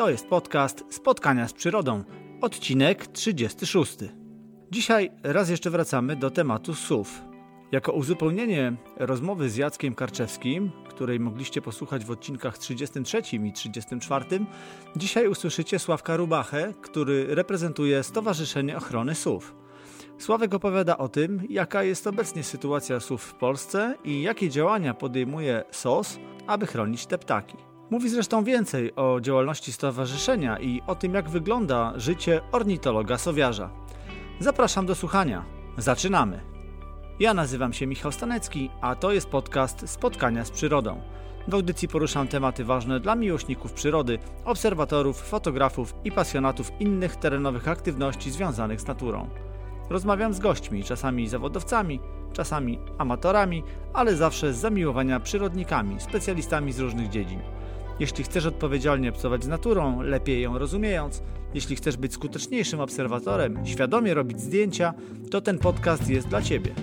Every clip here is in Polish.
To jest podcast Spotkania z Przyrodą, odcinek 36. Dzisiaj raz jeszcze wracamy do tematu SUV. Jako uzupełnienie rozmowy z Jackiem Karczewskim, której mogliście posłuchać w odcinkach 33 i 34, dzisiaj usłyszycie Sławka Rubachę, który reprezentuje Stowarzyszenie Ochrony SUV. Sławek opowiada o tym, jaka jest obecnie sytuacja SUV w Polsce i jakie działania podejmuje SOS, aby chronić te ptaki. Mówi zresztą więcej o działalności stowarzyszenia i o tym, jak wygląda życie ornitologa sowiarza. Zapraszam do słuchania. Zaczynamy. Ja nazywam się Michał Stanecki, a to jest podcast Spotkania z Przyrodą. W audycji poruszam tematy ważne dla miłośników przyrody, obserwatorów, fotografów i pasjonatów innych terenowych aktywności związanych z naturą. Rozmawiam z gośćmi, czasami zawodowcami, czasami amatorami, ale zawsze z zamiłowania przyrodnikami, specjalistami z różnych dziedzin. Jeśli chcesz odpowiedzialnie obcować z naturą, lepiej ją rozumiejąc, jeśli chcesz być skuteczniejszym obserwatorem, świadomie robić zdjęcia, to ten podcast jest dla Ciebie.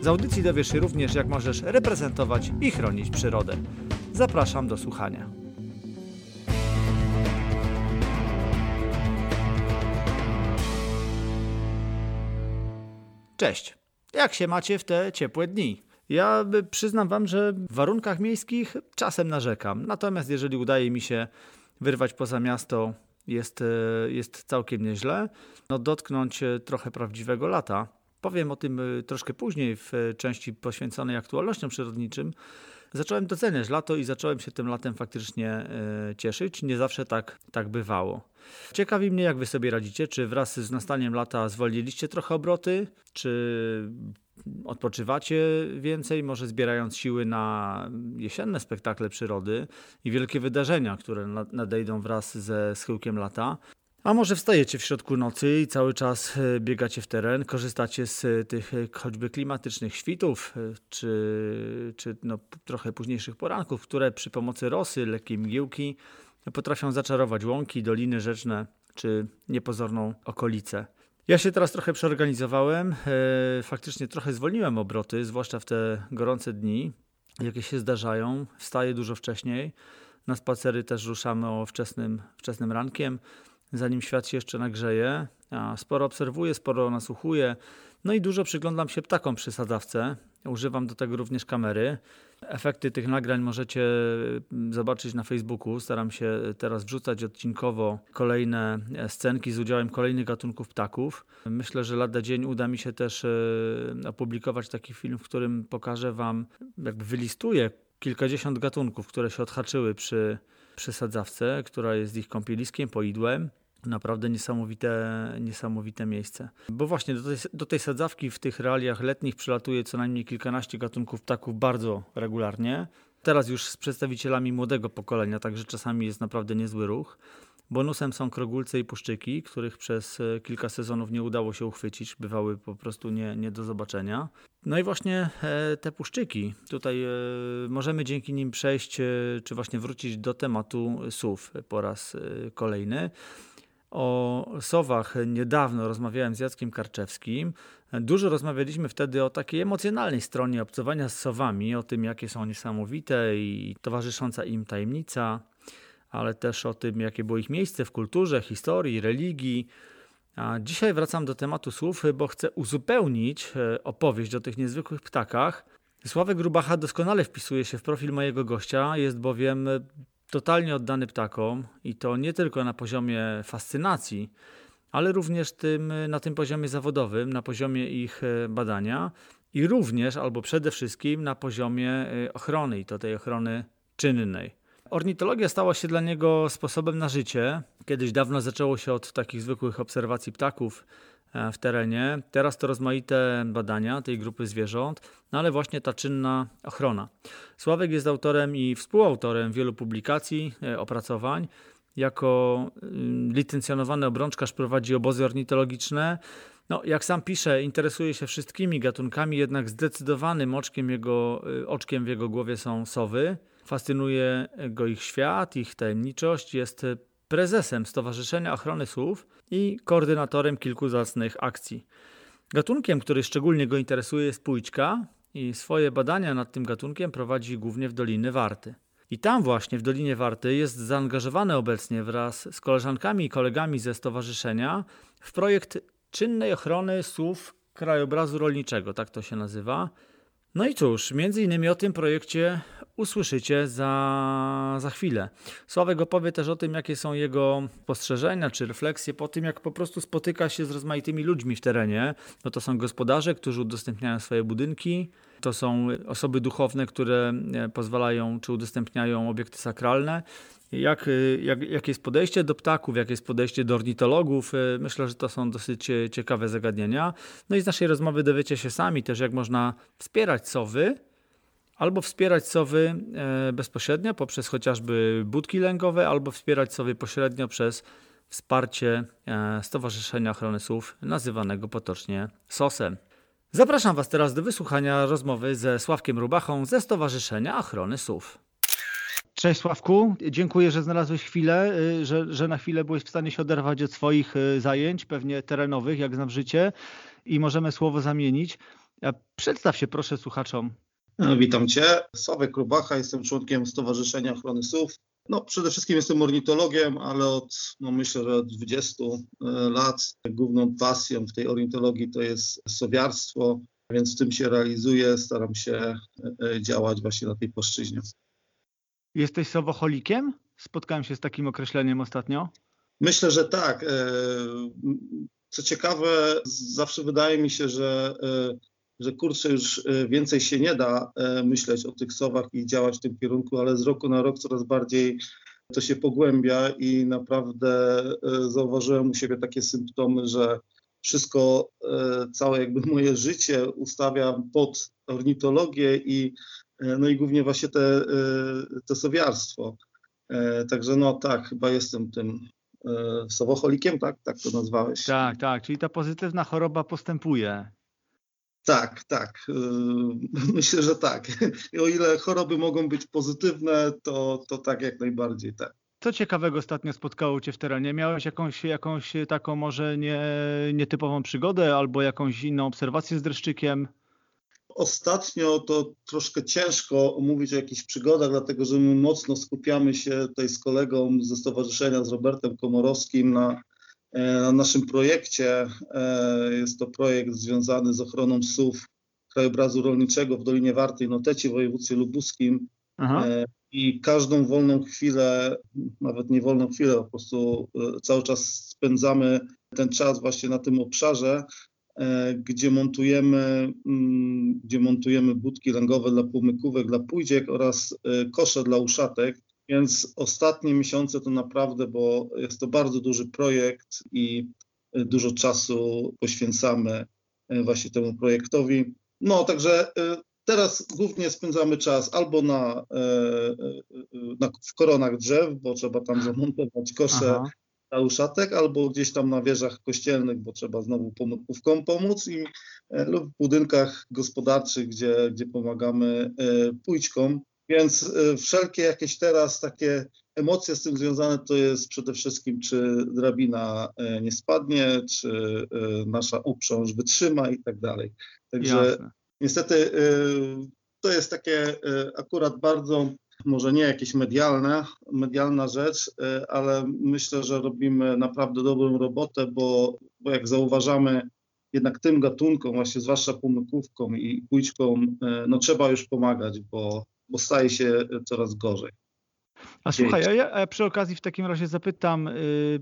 Z audycji dowiesz się również, jak możesz reprezentować i chronić przyrodę. Zapraszam do słuchania. Cześć. Jak się macie w te ciepłe dni? Ja przyznam Wam, że w warunkach miejskich czasem narzekam. Natomiast jeżeli udaje mi się wyrwać poza miasto, jest, e, jest całkiem nieźle. No, dotknąć e, trochę prawdziwego lata. Powiem o tym e, troszkę później w części poświęconej aktualnościom przyrodniczym. Zacząłem doceniać lato i zacząłem się tym latem faktycznie cieszyć. Nie zawsze tak, tak bywało. Ciekawi mnie, jak wy sobie radzicie. Czy wraz z nastaniem lata zwolniliście trochę obroty? Czy odpoczywacie więcej, może zbierając siły na jesienne spektakle przyrody i wielkie wydarzenia, które nadejdą wraz ze schyłkiem lata. A może wstajecie w środku nocy i cały czas e, biegacie w teren, korzystacie z tych e, choćby klimatycznych świtów, e, czy, czy no, trochę późniejszych poranków, które przy pomocy rosy, lekkiej mgiełki potrafią zaczarować łąki, doliny rzeczne czy niepozorną okolicę. Ja się teraz trochę przeorganizowałem. E, faktycznie trochę zwolniłem obroty, zwłaszcza w te gorące dni, jakie się zdarzają. Wstaję dużo wcześniej. Na spacery też ruszamy o wczesnym, wczesnym rankiem, zanim świat się jeszcze nagrzeje. Sporo obserwuję, sporo nasłuchuję. No i dużo przyglądam się ptakom przy sadzawce. Używam do tego również kamery. Efekty tych nagrań możecie mm, zobaczyć na Facebooku. Staram się teraz wrzucać odcinkowo kolejne e, scenki z udziałem kolejnych gatunków ptaków. Myślę, że lada dzień uda mi się też e, opublikować taki film, w którym pokażę Wam, jakby wylistuję kilkadziesiąt gatunków, które się odhaczyły przy, przy sadzawce, która jest ich kąpieliskiem, poidłem. Naprawdę niesamowite, niesamowite miejsce. Bo właśnie do tej, do tej sadzawki w tych realiach letnich przylatuje co najmniej kilkanaście gatunków ptaków bardzo regularnie. Teraz już z przedstawicielami młodego pokolenia, także czasami jest naprawdę niezły ruch. Bonusem są krogulce i puszczyki, których przez e, kilka sezonów nie udało się uchwycić, bywały po prostu nie, nie do zobaczenia. No i właśnie e, te puszczyki, tutaj e, możemy dzięki nim przejść, czy właśnie wrócić do tematu SUV po raz kolejny. O sowach niedawno rozmawiałem z Jackiem Karczewskim. Dużo rozmawialiśmy wtedy o takiej emocjonalnej stronie obcowania z sowami, o tym, jakie są niesamowite i towarzysząca im tajemnica, ale też o tym, jakie było ich miejsce w kulturze, historii, religii. A dzisiaj wracam do tematu słów, bo chcę uzupełnić e, opowieść o tych niezwykłych ptakach. Sławek Grubacha doskonale wpisuje się w profil mojego gościa, jest bowiem totalnie oddany ptakom i to nie tylko na poziomie fascynacji, ale również tym, na tym poziomie zawodowym, na poziomie ich e, badania i również albo przede wszystkim na poziomie e, ochrony i to tej ochrony czynnej. Ornitologia stała się dla niego sposobem na życie. Kiedyś dawno zaczęło się od takich zwykłych obserwacji ptaków, E, w terenie. Teraz to rozmaite badania tej grupy zwierząt, no ale właśnie ta czynna ochrona. Sławek jest autorem i współautorem wielu publikacji, e, opracowań. Jako mm, licencjonowany obrączkarz prowadzi obozy ornitologiczne. No, jak sam pisze, interesuje się wszystkimi gatunkami, jednak zdecydowanym oczkiem, jego, e, oczkiem w jego głowie są sowy. Fascynuje go ich świat, ich tajemniczość. Jest prezesem Stowarzyszenia Ochrony Słów i koordynatorem kilku zacnych akcji. Gatunkiem, który szczególnie go interesuje jest pójczka i swoje badania nad tym gatunkiem prowadzi głównie w Doliny Warty. I tam właśnie w Dolinie Warty jest zaangażowany obecnie wraz z koleżankami i kolegami ze stowarzyszenia w projekt czynnej ochrony słów krajobrazu rolniczego, tak to się nazywa. No i cóż, między innymi o tym projekcie usłyszycie za, za chwilę. Sławek opowie też o tym, jakie są jego spostrzeżenia czy refleksje po tym, jak po prostu spotyka się z rozmaitymi ludźmi w terenie. No to są gospodarze, którzy udostępniają swoje budynki, to są osoby duchowne, które e, pozwalają czy udostępniają obiekty sakralne. Jak, e, jak, jakie jest podejście do ptaków, jakie jest podejście do ornitologów? E, myślę, że to są dosyć ciekawe zagadnienia. No i z naszej rozmowy dowiecie się sami też, jak można wspierać sowy, albo wspierać sowy bezpośrednio poprzez chociażby budki lęgowe, albo wspierać sowy pośrednio przez wsparcie Stowarzyszenia Ochrony Słów, nazywanego potocznie SOS-em. Zapraszam Was teraz do wysłuchania rozmowy ze Sławkiem Rubachą ze Stowarzyszenia Ochrony Słów. Cześć Sławku, dziękuję, że znalazłeś chwilę, y, że, że na chwilę byłeś w stanie się oderwać od swoich y, zajęć, pewnie terenowych, jak znam życie, i możemy słowo zamienić. Przedstaw się proszę słuchaczom. Witam Cię, Sławek Rubacha, jestem członkiem Stowarzyszenia Ochrony Słów. No, przede wszystkim jestem ornitologiem, ale od, no myślę, że od 20 e, lat główną pasją w tej ornitologii to jest sowiarstwo, więc w tym się realizuję, staram się działać właśnie na tej płaszczyźnie. Jesteś sowocholikiem? Spotkałem się z takim określeniem ostatnio. Myślę, że tak. Co ciekawe, zawsze wydaje mi się, że że kurczę, już e, więcej się nie da e, myśleć o tych sowach i działać w tym kierunku, ale z roku na rok coraz bardziej to się pogłębia i naprawdę e, zauważyłem u siebie takie symptomy, że wszystko, całe jakby moje życie ustawiam pod ornitologię i no i głównie właśnie te, te sowiarstwo. Także no tak, chyba jestem tym sowocholikiem, tak? Tak to nazwałeś? Tak, tak, czyli ta pozytywna choroba postępuje. Tak, tak. Myślę, że tak. O ile choroby mogą być pozytywne, to, to tak jak najbardziej tak. Co ciekawego ostatnio spotkało Cię w terenie? Miałeś jakąś, jakąś taką może nie, nietypową przygodę albo jakąś inną obserwację z dreszczykiem? Ostatnio to troszkę ciężko mówić o jakichś przygodach, dlatego że my mocno skupiamy się tutaj z kolegą ze stowarzyszenia, z Robertem Komorowskim na E, na naszym projekcie. E, jest to projekt związany z ochroną psów krajobrazu rolniczego w Dolinie Wartej, Notecie w województwie lubuskim. Aha. E, I każdą wolną chwilę, nawet nie wolną chwilę, po prostu cały czas spędzamy ten czas właśnie na tym obszarze, gdzie montujemy, mm, gdzie montujemy budki lęgowe dla płomykówek, dla pójdziek oraz kosze dla uszatek. Więc ostatnie miesiące to naprawdę, bo jest to bardzo duży projekt i dużo czasu poświęcamy e, właśnie temu projektowi. No, także e, teraz głównie spędzamy czas albo na, e, na w koronach drzew, bo trzeba tam zamontować kosze Aha. Na uszatek, albo gdzieś tam na wieżach kościelnych, bo trzeba znowu pomykówką pomóc i lub w budynkach gospodarczych, gdzie, gdzie pomagamy pójczkom więc y, wszelkie jakieś teraz takie emocje z tym związane to jest przede wszystkim, czy drabina nie spadnie, czy nasza uprząż wytrzyma i tak dalej. Także Jasne. niestety to jest takie akurat bardzo, może nie jakieś medialne, medialna rzecz, ale myślę, że robimy naprawdę dobrą robotę, bo, bo jak zauważamy, jednak tym gatunkom, właśnie zwłaszcza pumykówką i pójczką, no trzeba już pomagać, bo bo staje się coraz gorzej. A słuchaj, a ja przy okazji w takim razie zapytam, y,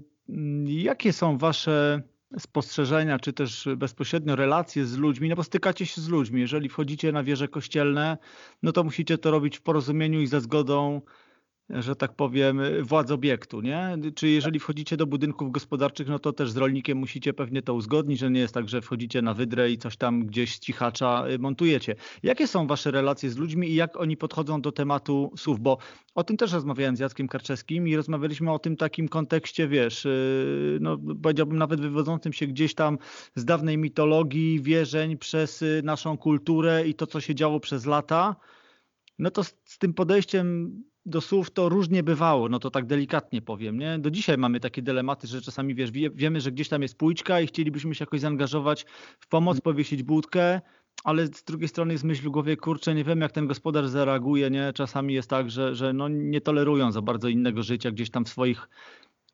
jakie są wasze spostrzeżenia, czy też bezpośrednio relacje z ludźmi, no bo stykacie się z ludźmi. Jeżeli wchodzicie na wieże kościelne, no to musicie to robić w porozumieniu i za zgodą że tak powiem, władz obiektu, nie? Czy jeżeli wchodzicie do budynków gospodarczych, no to też z rolnikiem musicie pewnie to uzgodnić, że nie jest tak, że wchodzicie na wydrę i coś tam gdzieś cichacza y, montujecie. Jakie są wasze relacje z ludźmi i jak oni podchodzą do tematu słów? Bo o tym też rozmawiałem z Jackiem Karczewskim i rozmawialiśmy o tym takim kontekście, wiesz, y, no powiedziałbym nawet wywodzącym się gdzieś tam z dawnej mitologii, wierzeń przez y, naszą kulturę i to, co się działo przez lata. No to z, z tym podejściem do słów to różnie bywało, no to tak delikatnie powiem, nie? Do dzisiaj mamy takie dylematy, że czasami wiesz, wie, wiemy, że gdzieś tam jest pójczka i chcielibyśmy się jakoś zaangażować w pomoc, powiesić budkę, ale z drugiej strony jest myśl w głowie, kurczę, nie wiem jak ten gospodarz zareaguje, nie? Czasami jest tak, że, że no nie tolerują za bardzo innego życia gdzieś tam w swoich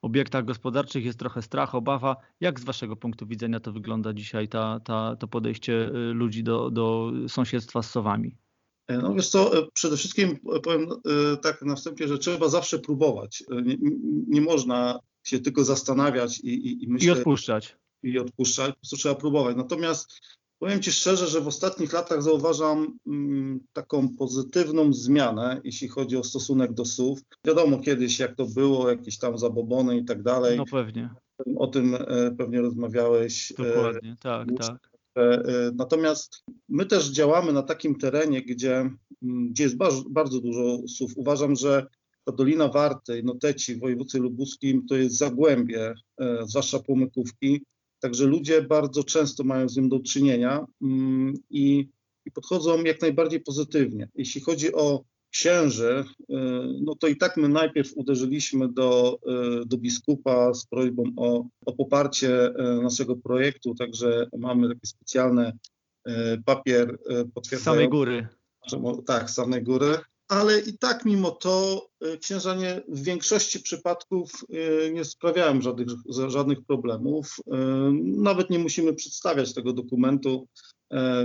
obiektach gospodarczych, jest trochę strach, obawa. Jak z waszego punktu widzenia to wygląda dzisiaj, ta, ta, to podejście y, ludzi do, do sąsiedztwa z sowami? E, no wiesz co, e, przede wszystkim powiem e, tak na wstępie, że trzeba zawsze próbować. Nie, nie można się tylko zastanawiać i, i, i myśleć. I odpuszczać. I odpuszczać, po prostu trzeba próbować. Natomiast Powiem Ci szczerze, że w ostatnich latach zauważam mm, taką pozytywną zmianę, jeśli chodzi o stosunek do SUV. Wiadomo kiedyś, jak to było, jakieś tam zabobony i tak dalej. No pewnie. O tym pewnie rozmawiałeś. Dokładnie, tak, tak. E, natomiast my też działamy na takim terenie, gdzie, mm, gdzie jest bardzo, bardzo dużo SUV. Uważam, że ta Dolina Warty, Noteci w województwie lubuskim to jest zagłębie, zwłaszcza pomykówki Także ludzie bardzo często mają z nim do czynienia mm, i, i podchodzą jak najbardziej pozytywnie. Jeśli chodzi o księży, y, no to i tak my najpierw uderzyliśmy do, y, do biskupa z prośbą o, o poparcie y, naszego projektu, także mamy taki specjalny papier potwierdzający. Z samej góry. Tak, z samej góry ale i tak mimo to e, księżanie w większości przypadków e, nie sprawiają żadnych, żadnych problemów. E, nawet nie musimy przedstawiać tego dokumentu.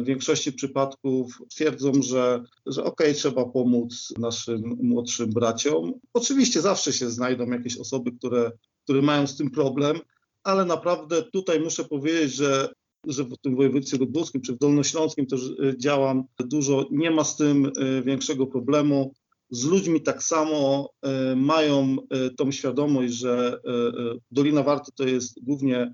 W większości przypadków twierdzą, że, że okej, okay, trzeba pomóc naszym młodszym braciom. Oczywiście zawsze się znajdą jakieś osoby, które, które mają z tym problem, ale naprawdę tutaj muszę powiedzieć, że że w tym województwie lubuskim czy w Dolnośląskim też e, działam dużo, nie ma z tym e, większego problemu. Z ludźmi tak samo e, mają tą świadomość, że Dolina Warty to jest głównie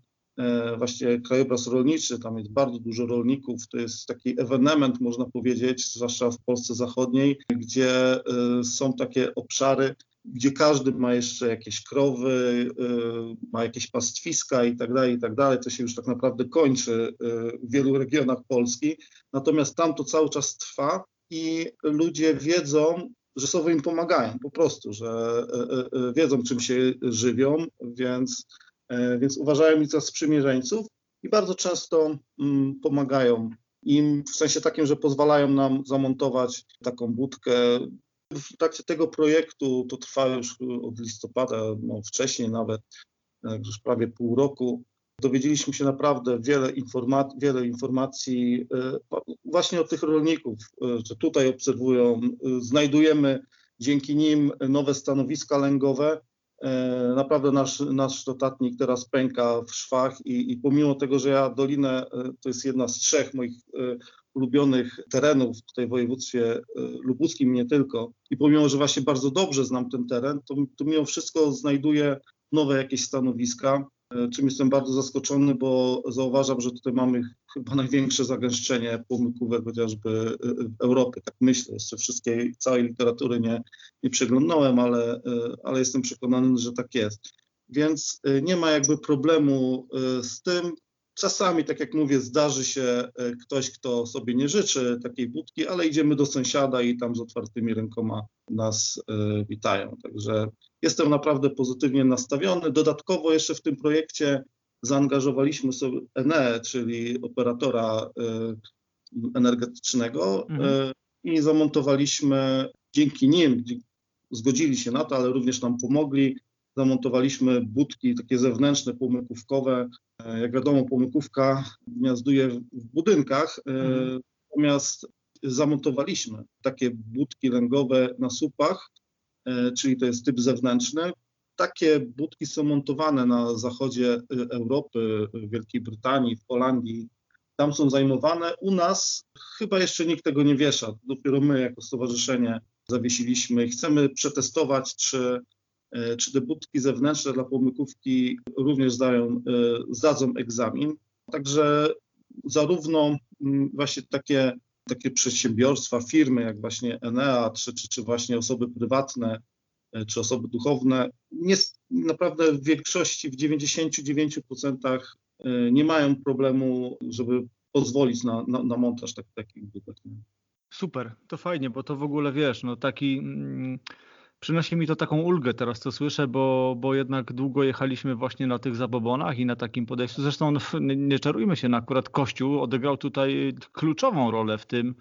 właśnie krajobraz rolniczy, tam jest bardzo dużo rolników, to jest taki ewenement, można powiedzieć, zwłaszcza w Polsce Zachodniej, gdzie są takie obszary, gdzie każdy ma jeszcze jakieś krowy, y, ma jakieś pastwiska i tak dalej, i tak dalej. To się już tak naprawdę kończy y, w wielu regionach Polski. Natomiast tam to cały czas trwa i ludzie wiedzą, że sobie im pomagają po prostu, że y, wiedzą czym się żywią, więc, więc uważają ich za sprzymierzeńców i bardzo często mm, pomagają im w sensie takim, że pozwalają nam zamontować taką budkę w trakcie tego projektu, to trwa już od listopada, no wcześniej nawet, już prawie pół roku, dowiedzieliśmy się naprawdę wiele, wiele informacji e, właśnie od tych rolników, e, że tutaj obserwują, znajdujemy dzięki nim nowe stanowiska lęgowe. Naprawdę nasz, nasz teraz pęka w szwach i, i pomimo tego, że ja Dolinę, to jest jedna z trzech moich ulubionych terenów tutaj w województwie e, lubuskim, nie tylko. I pomimo, że właśnie bardzo dobrze znam ten teren, to, to mimo wszystko znajduję nowe jakieś stanowiska, e, czym jestem bardzo zaskoczony, bo zauważam, że tutaj mamy chyba największe zagęszczenie pomykówek chociażby e, Europy. Tak myślę, jeszcze wszystkiej, całej literatury nie, nie przeglądnąłem, ale, ale jestem przekonany, że tak jest. Więc nie ma jakby problemu z tym. Czasami, tak jak mówię, zdarzy się e, ktoś, kto sobie nie życzy takiej budki, ale idziemy do sąsiada i tam z otwartymi rękoma nas e, witają. Także jestem naprawdę pozytywnie nastawiony. Dodatkowo jeszcze w tym projekcie zaangażowaliśmy sobie ENE, czyli operatora e, energetycznego mhm. i zamontowaliśmy dzięki nim, zgodzili się na to, ale również nam pomogli, zamontowaliśmy budki takie zewnętrzne, płomykówkowe. E, jak wiadomo, płomykówka gniazduje w budynkach, e, mhm. natomiast zamontowaliśmy takie budki lęgowe na słupach, e, czyli to jest typ zewnętrzny. Takie budki są montowane na zachodzie Europy, w Wielkiej Brytanii, w Holandii. Tam są zajmowane. U nas chyba jeszcze nikt tego nie wiesza. Dopiero my jako stowarzyszenie zawiesiliśmy. Chcemy przetestować, czy czy te budki zewnętrzne dla pomykówki również zdają, e, zdadzą egzamin. Także zarówno mm, właśnie takie, takie przedsiębiorstwa, firmy jak właśnie Enea, czy, czy, czy właśnie osoby prywatne, e, czy osoby duchowne, nie, naprawdę w większości, w 99% nie mają problemu, żeby pozwolić na, na, na montaż tak, takich budek. Super, to fajnie, bo to w ogóle wiesz, no taki... Mm przynosi mi to taką ulgę teraz, co słyszę, bo, bo jednak długo jechaliśmy właśnie na tych zabobonach i na takim podejściu. Zresztą no, nie, nie czarujmy się, no akurat Kościół odegrał tutaj kluczową rolę w tym,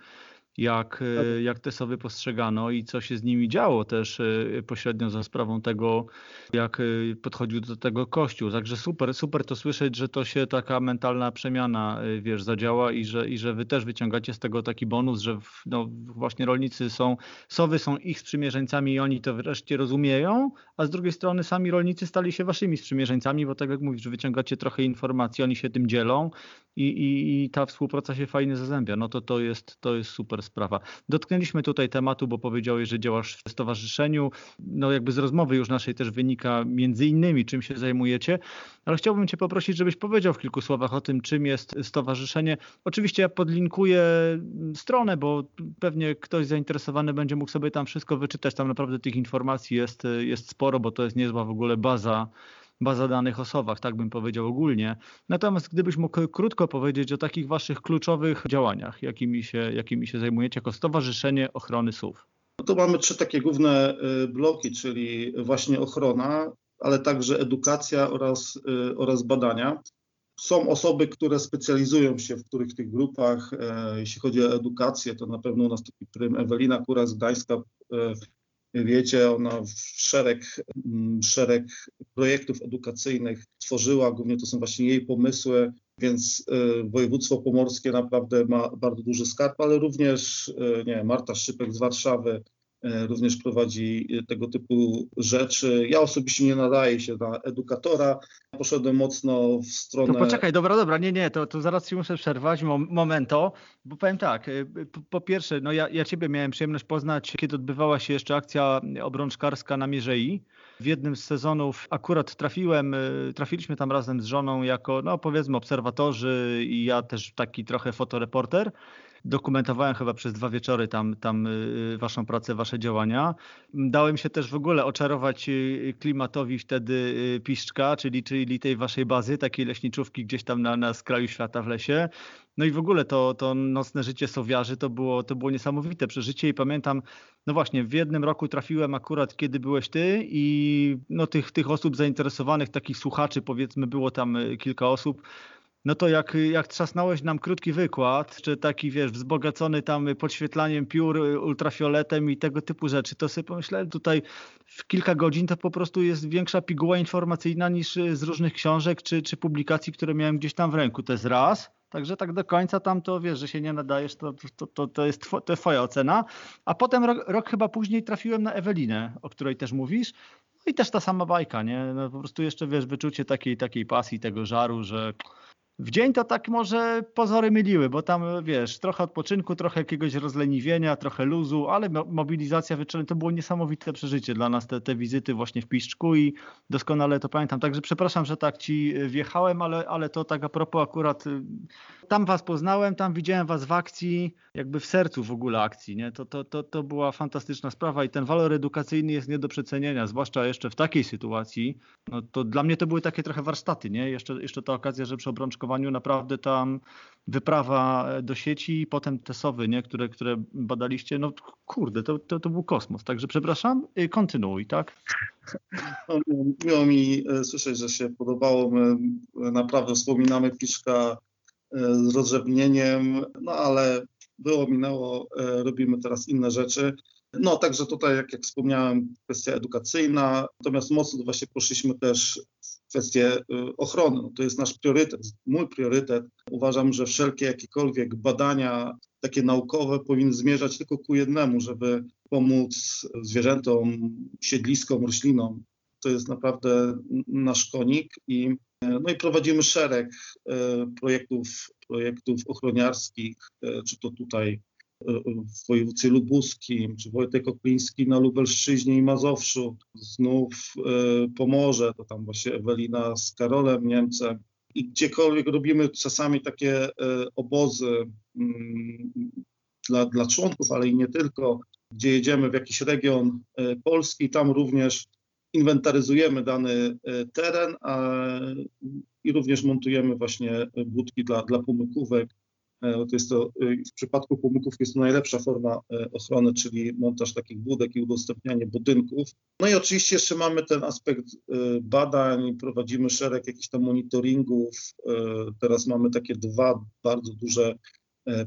jak, e, jak te sowy postrzegano i co się z nimi działo też e, pośrednio za sprawą tego, jak e, podchodził do tego Kościół. Także super, super to słyszeć, że to się taka mentalna przemiana, wiesz, zadziała i że, i że wy też wyciągacie z tego taki bonus, że no, właśnie rolnicy są, sowy są ich sprzymierzeńcami i oni to wreszcie rozumieją, a z drugiej strony sami rolnicy stali się waszymi sprzymierzeńcami, bo tak jak mówisz, wyciągacie trochę informacji, oni się tym dzielą i, i, i ta współpraca się fajnie zazębia. No to to jest, to jest super sprawa. Dotknęliśmy tutaj tematu, bo powiedziałeś, że działasz w stowarzyszeniu. No jakby z rozmowy już naszej też wynika między innymi, czym się zajmujecie, ale chciałbym Cię poprosić, żebyś powiedział w kilku słowach o tym, czym jest stowarzyszenie. Oczywiście ja podlinkuję stronę, bo pewnie ktoś zainteresowany będzie mógł sobie tam wszystko wyczytać. Tam naprawdę tych informacji jest, jest sporo, bo to jest niezła w ogóle baza baza danych o sowach, tak bym powiedział ogólnie. Natomiast gdybyś mógł krótko powiedzieć o takich waszych kluczowych działaniach, jakimi się, jakimi się zajmujecie jako Stowarzyszenie Ochrony Sów. No mamy trzy takie główne y, bloki, czyli właśnie ochrona, ale także edukacja oraz, y, oraz badania. Są osoby, które specjalizują się w których tych grupach. E, jeśli chodzi o edukację, to na pewno u nas taki prym Ewelina Kura z Gdańska e, wiecie, ona szereg, mm, szereg projektów edukacyjnych tworzyła, głównie to są właśnie jej pomysły, więc y, województwo pomorskie naprawdę ma bardzo duży skarb, ale również y, nie, Marta Szypek z Warszawy, również prowadzi tego typu rzeczy. Ja osobiście nie nadaję się na edukatora. Poszedłem mocno w stronę. To poczekaj, dobra, dobra, nie, nie, to, to zaraz ci muszę przerwać momento, bo powiem tak. E, po, po, pierwsze, no ja, ja Ciebie miałem przyjemność poznać, kiedy odbywała się jeszcze akcja obrączkarska na Mierzei. W jednym z sezonów akurat trafiłem, e, trafiliśmy tam razem z żoną jako, no powiedzmy, obserwatorzy i ja też taki trochę fotoreporter dokumentowałem chyba przez dwa wieczory tam, tam y, y, waszą pracę, wasze działania. Dałem się też w ogóle oczarować y, klimatowi wtedy Piszczka, czyli, czyli tej waszej bazy, takiej leśniczówki gdzieś tam na, na skraju świata w lesie. No i w ogóle to, to nocne życie sowiarzy to było, to było niesamowite przeżycie i pamiętam, no właśnie, w jednym roku trafiłem akurat, kiedy byłeś ty i no tych, tych osób zainteresowanych, takich słuchaczy powiedzmy było tam kilka osób, no to jak, jak trzasnąłeś nam krótki wykład, czy taki, wiesz, wzbogacony tam podświetlaniem piór, ultrafioletem i tego typu rzeczy, to sobie pomyślałem tutaj w kilka godzin to po prostu jest większa piguła informacyjna niż z różnych książek czy, czy publikacji, które miałem gdzieś tam w ręku. To jest raz. Także tak do końca tam to wiesz, że się nie nadajesz, to, to, to, to, jest, two, to twoja ocena. A potem rok, rok chyba później trafiłem na Ewelinę, o której też mówisz. No i też ta sama bajka, nie? No po prostu jeszcze wiesz, wyczucie takiej, takiej pasji, tego żaru, że w dzień to tak może pozory myliły, bo tam wiesz, trochę odpoczynku, trochę jakiegoś rozleniwienia, trochę luzu, ale mobilizacja wieczorem to było niesamowite przeżycie dla nas, te, te wizyty właśnie w Piszczku i doskonale to pamiętam. Także przepraszam, że tak ci wjechałem, ale, ale to tak a propos akurat tam was poznałem, tam widziałem was w akcji, jakby w sercu w ogóle akcji, nie? To, to, to, to była fantastyczna sprawa i ten walor edukacyjny jest nie do przecenienia, zwłaszcza jeszcze w takiej sytuacji. No to dla mnie to były takie trochę warsztaty, nie? Jeszcze, jeszcze ta okazja, że przy obrączkowaniu naprawdę tam wyprawa do sieci i potem te sowy, nie? Które, które badaliście, no kurde, to, to, to był kosmos. Także przepraszam, y, kontynuuj, tak? No, miło mi e, słyszeć, że się podobało. My naprawdę wspominamy Piszka z rozrzewnieniem, no ale było, minęło, robimy teraz inne rzeczy. No także tutaj, jak, jak wspomniałem, kwestia edukacyjna, natomiast mocno właśnie poszliśmy też w kwestię e, ochrony. No, to jest nasz priorytet, mój priorytet. Uważam, że wszelkie jakiekolwiek badania takie naukowe powinny zmierzać tylko ku jednemu, żeby pomóc zwierzętom, siedliskom, roślinom. To jest naprawdę nasz konik i no i prowadzimy szereg e, projektów, projektów ochroniarskich, czy to tutaj w województwie lubuskim, czy Wojtek Okliński na Lubelszczyźnie i Mazowszu, znów Pomorze, to tam właśnie Ewelina z Karolem Niemcem. I gdziekolwiek robimy czasami takie obozy mm, dla, dla członków, ale i nie tylko, gdzie jedziemy w jakiś region Polski, tam również inwentaryzujemy dany e, teren a, i również montujemy właśnie budki dla, dla pomykówek. To jest to, w przypadku pomników jest to najlepsza forma ochrony, czyli montaż takich budek i udostępnianie budynków. No i oczywiście jeszcze mamy ten aspekt badań, prowadzimy szereg jakichś tam monitoringów. Teraz mamy takie dwa bardzo duże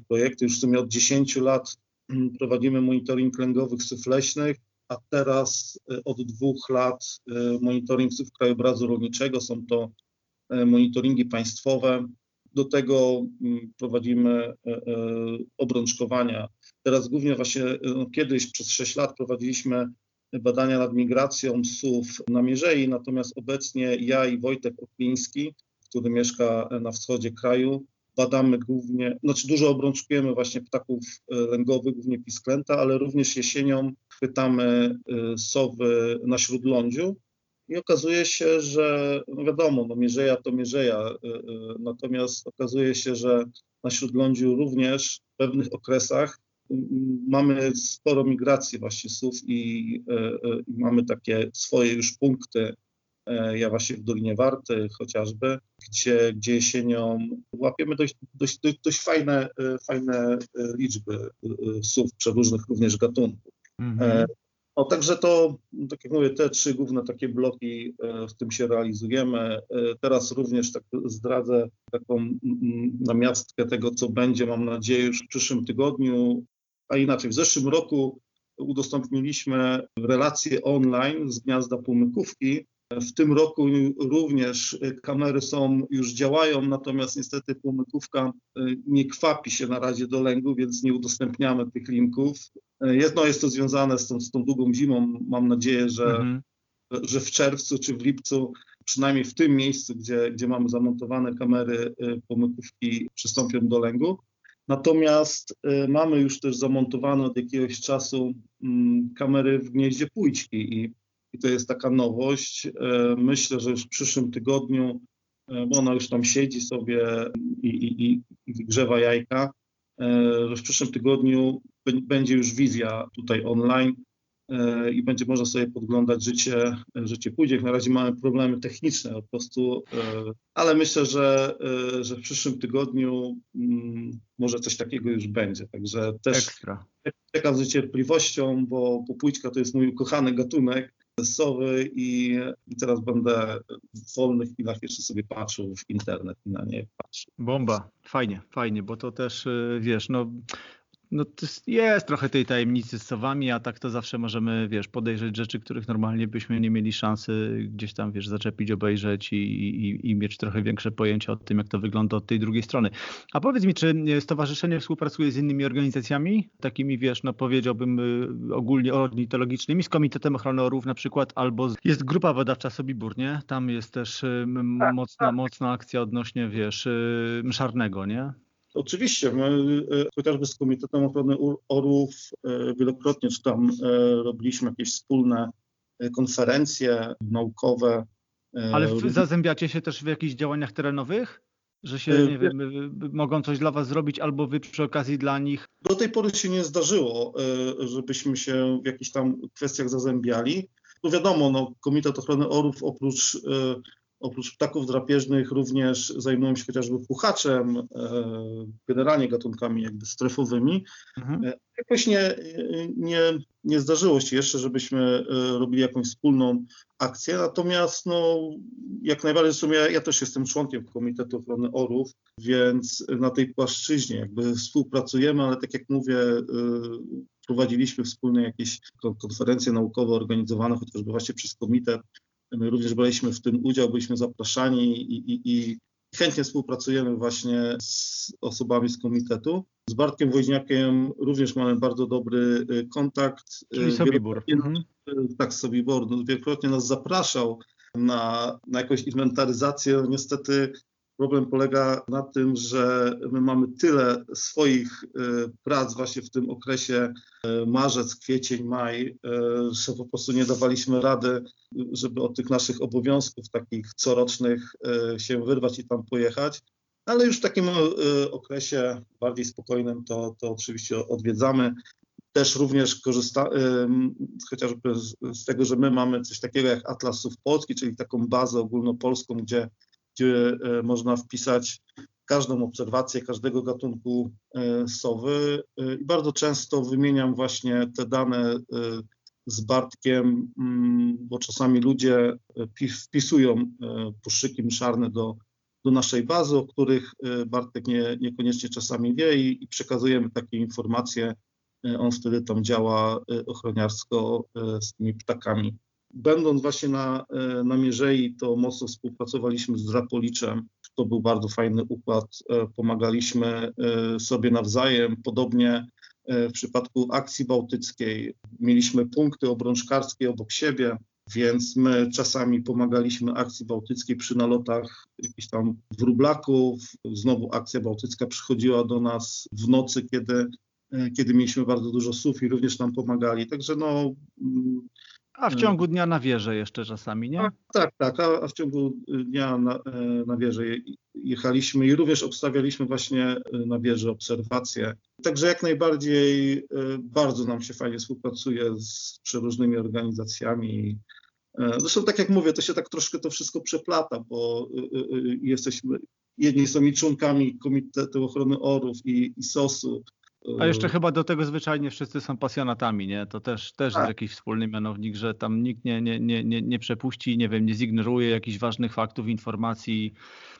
projekty. Już w sumie od 10 lat mm, prowadzimy monitoring kręgowych sów leśnych a teraz e, od dwóch lat e, monitoring krajobrazu rolniczego. Są to e, monitoringi państwowe. Do tego mm, prowadzimy obrączkowania. Teraz głównie właśnie no, kiedyś przez 6 lat prowadziliśmy badania nad migracją SUW na Mierzei, natomiast obecnie ja i Wojtek Okliński, który mieszka na wschodzie kraju, badamy głównie, znaczy dużo obrączkujemy właśnie ptaków lęgowych, głównie pisklęta, ale również jesienią chwytamy sowy na śródlądziu i okazuje się, że no wiadomo, no mierzeja to mierzeja, y, y, natomiast okazuje się, że na śródlądziu również w pewnych okresach mamy sporo migracji właśnie sów i, i mamy takie swoje już punkty, ja właśnie w Dolinie Warty chociażby, gdzie, gdzie jesienią łapiemy dość, dość, dość, dość fajne, fajne liczby sów przeróżnych również gatunków. Mhm. No, także to, tak jak mówię, te trzy główne takie bloki, e, w tym się realizujemy. E, teraz również tak zdradzę taką namiastkę tego, co będzie, mam nadzieję, już w przyszłym tygodniu, a inaczej, w zeszłym roku udostępniliśmy relacje online z gniazda Pumykówki, w tym roku również kamery są, już działają, natomiast niestety pomykówka y, nie kwapi się na razie do lęgu, więc nie udostępniamy tych linków. Jedno jest to związane z tą, z tą długą zimą. Mam nadzieję, że, mhm. że w czerwcu czy w lipcu, przynajmniej w tym miejscu, gdzie, gdzie mamy zamontowane kamery y, pomykówki, przystąpią do lęgu. Natomiast y, mamy już też zamontowane od jakiegoś czasu mm, kamery w gnieździe pójczki i i to jest taka nowość. E, myślę, że już w przyszłym tygodniu, e, bo ona już tam siedzi sobie i, i, i wygrzewa jajka, e, że w przyszłym tygodniu będzie już wizja tutaj online i będzie można sobie podglądać życie, życie pójdziek. Na razie mamy problemy techniczne po prostu, ale myślę, że, że w przyszłym tygodniu mm, może coś takiego już będzie. Także też Ekstra. czekam z niecierpliwością, bo popójczka to jest mój ukochany gatunek sowy i, i teraz będę w wolnych chwilach jeszcze sobie patrzył w internet i na nie patrzył. Bomba, fajnie, fajnie, bo to też y, wiesz, no no to jest trochę tej tajemnicy z sowami, a tak to zawsze możemy, wiesz, podejrzeć rzeczy, których normalnie byśmy nie mieli szansy gdzieś tam, wiesz, zaczepić, obejrzeć i, i, i mieć trochę większe pojęcie o tym, jak to wygląda od tej drugiej strony. A powiedz mi, czy stowarzyszenie współpracuje z innymi organizacjami, takimi, wiesz, no powiedziałbym y, ogólnie ornitologicznymi, z Komitetem Ochrony Orłów na przykład, albo jest grupa badawcza Sobibór, nie? Tam jest też y, tak, mocna, tak. mocna akcja odnośnie, wiesz, mszarnego, nie? Oczywiście, my e, chociażby z Komitetem Ochrony Orłów e, wielokrotnie czy tam e, robiliśmy jakieś wspólne konferencje naukowe. Ale w, zazębiacie się też w jakichś działaniach terenowych? Że się, nie wiem, mogą coś dla was zrobić albo wy przy okazji dla nich? Do tej pory się nie zdarzyło, żebyśmy się w jakichś tam kwestiach zazębiali. No wiadomo, no, Komitet Ochrony Orów oprócz Oprócz ptaków drapieżnych również zajmują się chociażby puchaczem, e, generalnie gatunkami jakby strefowymi. Mhm. E, jakoś nie, nie, nie zdarzyło się jeszcze, żebyśmy e, robili jakąś wspólną akcję, natomiast no, jak najbardziej w sumie ja, ja też jestem członkiem Komitetu Ochrony Orów, więc na tej płaszczyźnie jakby współpracujemy, ale tak jak mówię, prowadziliśmy wspólne jakieś konferencje naukowe organizowane chociażby właśnie przez komitet My również braliśmy w tym udział, byliśmy zapraszani i, i, i chętnie współpracujemy właśnie z osobami z komitetu. Z Bartkiem Woźniakiem również mamy bardzo dobry y, kontakt. Czyli Sobibor. Mhm. Tak, Sobibor. No, wielokrotnie nas zapraszał na, na jakąś inwentaryzację. Niestety Problem polega na tym, że my mamy tyle swoich y, prac właśnie w tym okresie y, marzec, kwiecień, maj, y, że po prostu nie dawaliśmy rady, żeby od tych naszych obowiązków takich corocznych się wyrwać i tam pojechać. Ale już w takim okresie bardziej spokojnym to, to oczywiście odwiedzamy. Też również korzysta, chociażby z, z tego, że my mamy coś takiego jak Atlasów Polski, czyli taką bazę ogólnopolską, gdzie gdzie e, można wpisać każdą obserwację każdego gatunku sowy i bardzo często wymieniam właśnie te dane z Bartkiem, mm, bo czasami ludzie wpisują puszczyki mszarne do, do naszej bazy, o których Bartek nie, niekoniecznie czasami wie i, i przekazujemy takie informacje. On wtedy tam działa ochroniarsko z tymi ptakami. Będąc właśnie na, e, na Mierzei, to mocno współpracowaliśmy z Drapoliczem. To był bardzo fajny układ. E, pomagaliśmy e, sobie nawzajem. Podobnie w przypadku akcji bałtyckiej mieliśmy punkty obrączkarskie obok siebie, więc my czasami pomagaliśmy akcji bałtyckiej przy nalotach jakichś tam wróblaków. Znowu akcja bałtycka przychodziła do nas w nocy, kiedy, kiedy mieliśmy bardzo dużo sów i również nam pomagali. Także no, mm, a w ciągu dnia na wieżę jeszcze czasami, nie? tak, tak, a, a, w ciągu dnia na, e, na wieżę jechaliśmy i również obstawialiśmy właśnie e, na wieży obserwacje. Także jak najbardziej e, bardzo nam się fajnie współpracuje z przeróżnymi organizacjami. Zresztą tak jak mówię, to się tak troszkę to wszystko przeplata, bo jesteśmy, jedni są i członkami Komitetu Ochrony Orów i, i SOS-u, a jeszcze chyba do tego zwyczajnie wszyscy są pasjonatami, nie? To też, też tak. jest jakiś wspólny mianownik, że tam nikt nie, nie, nie, nie, nie przepuści, nie wiem, nie zignoruje jakichś ważnych faktów, informacji,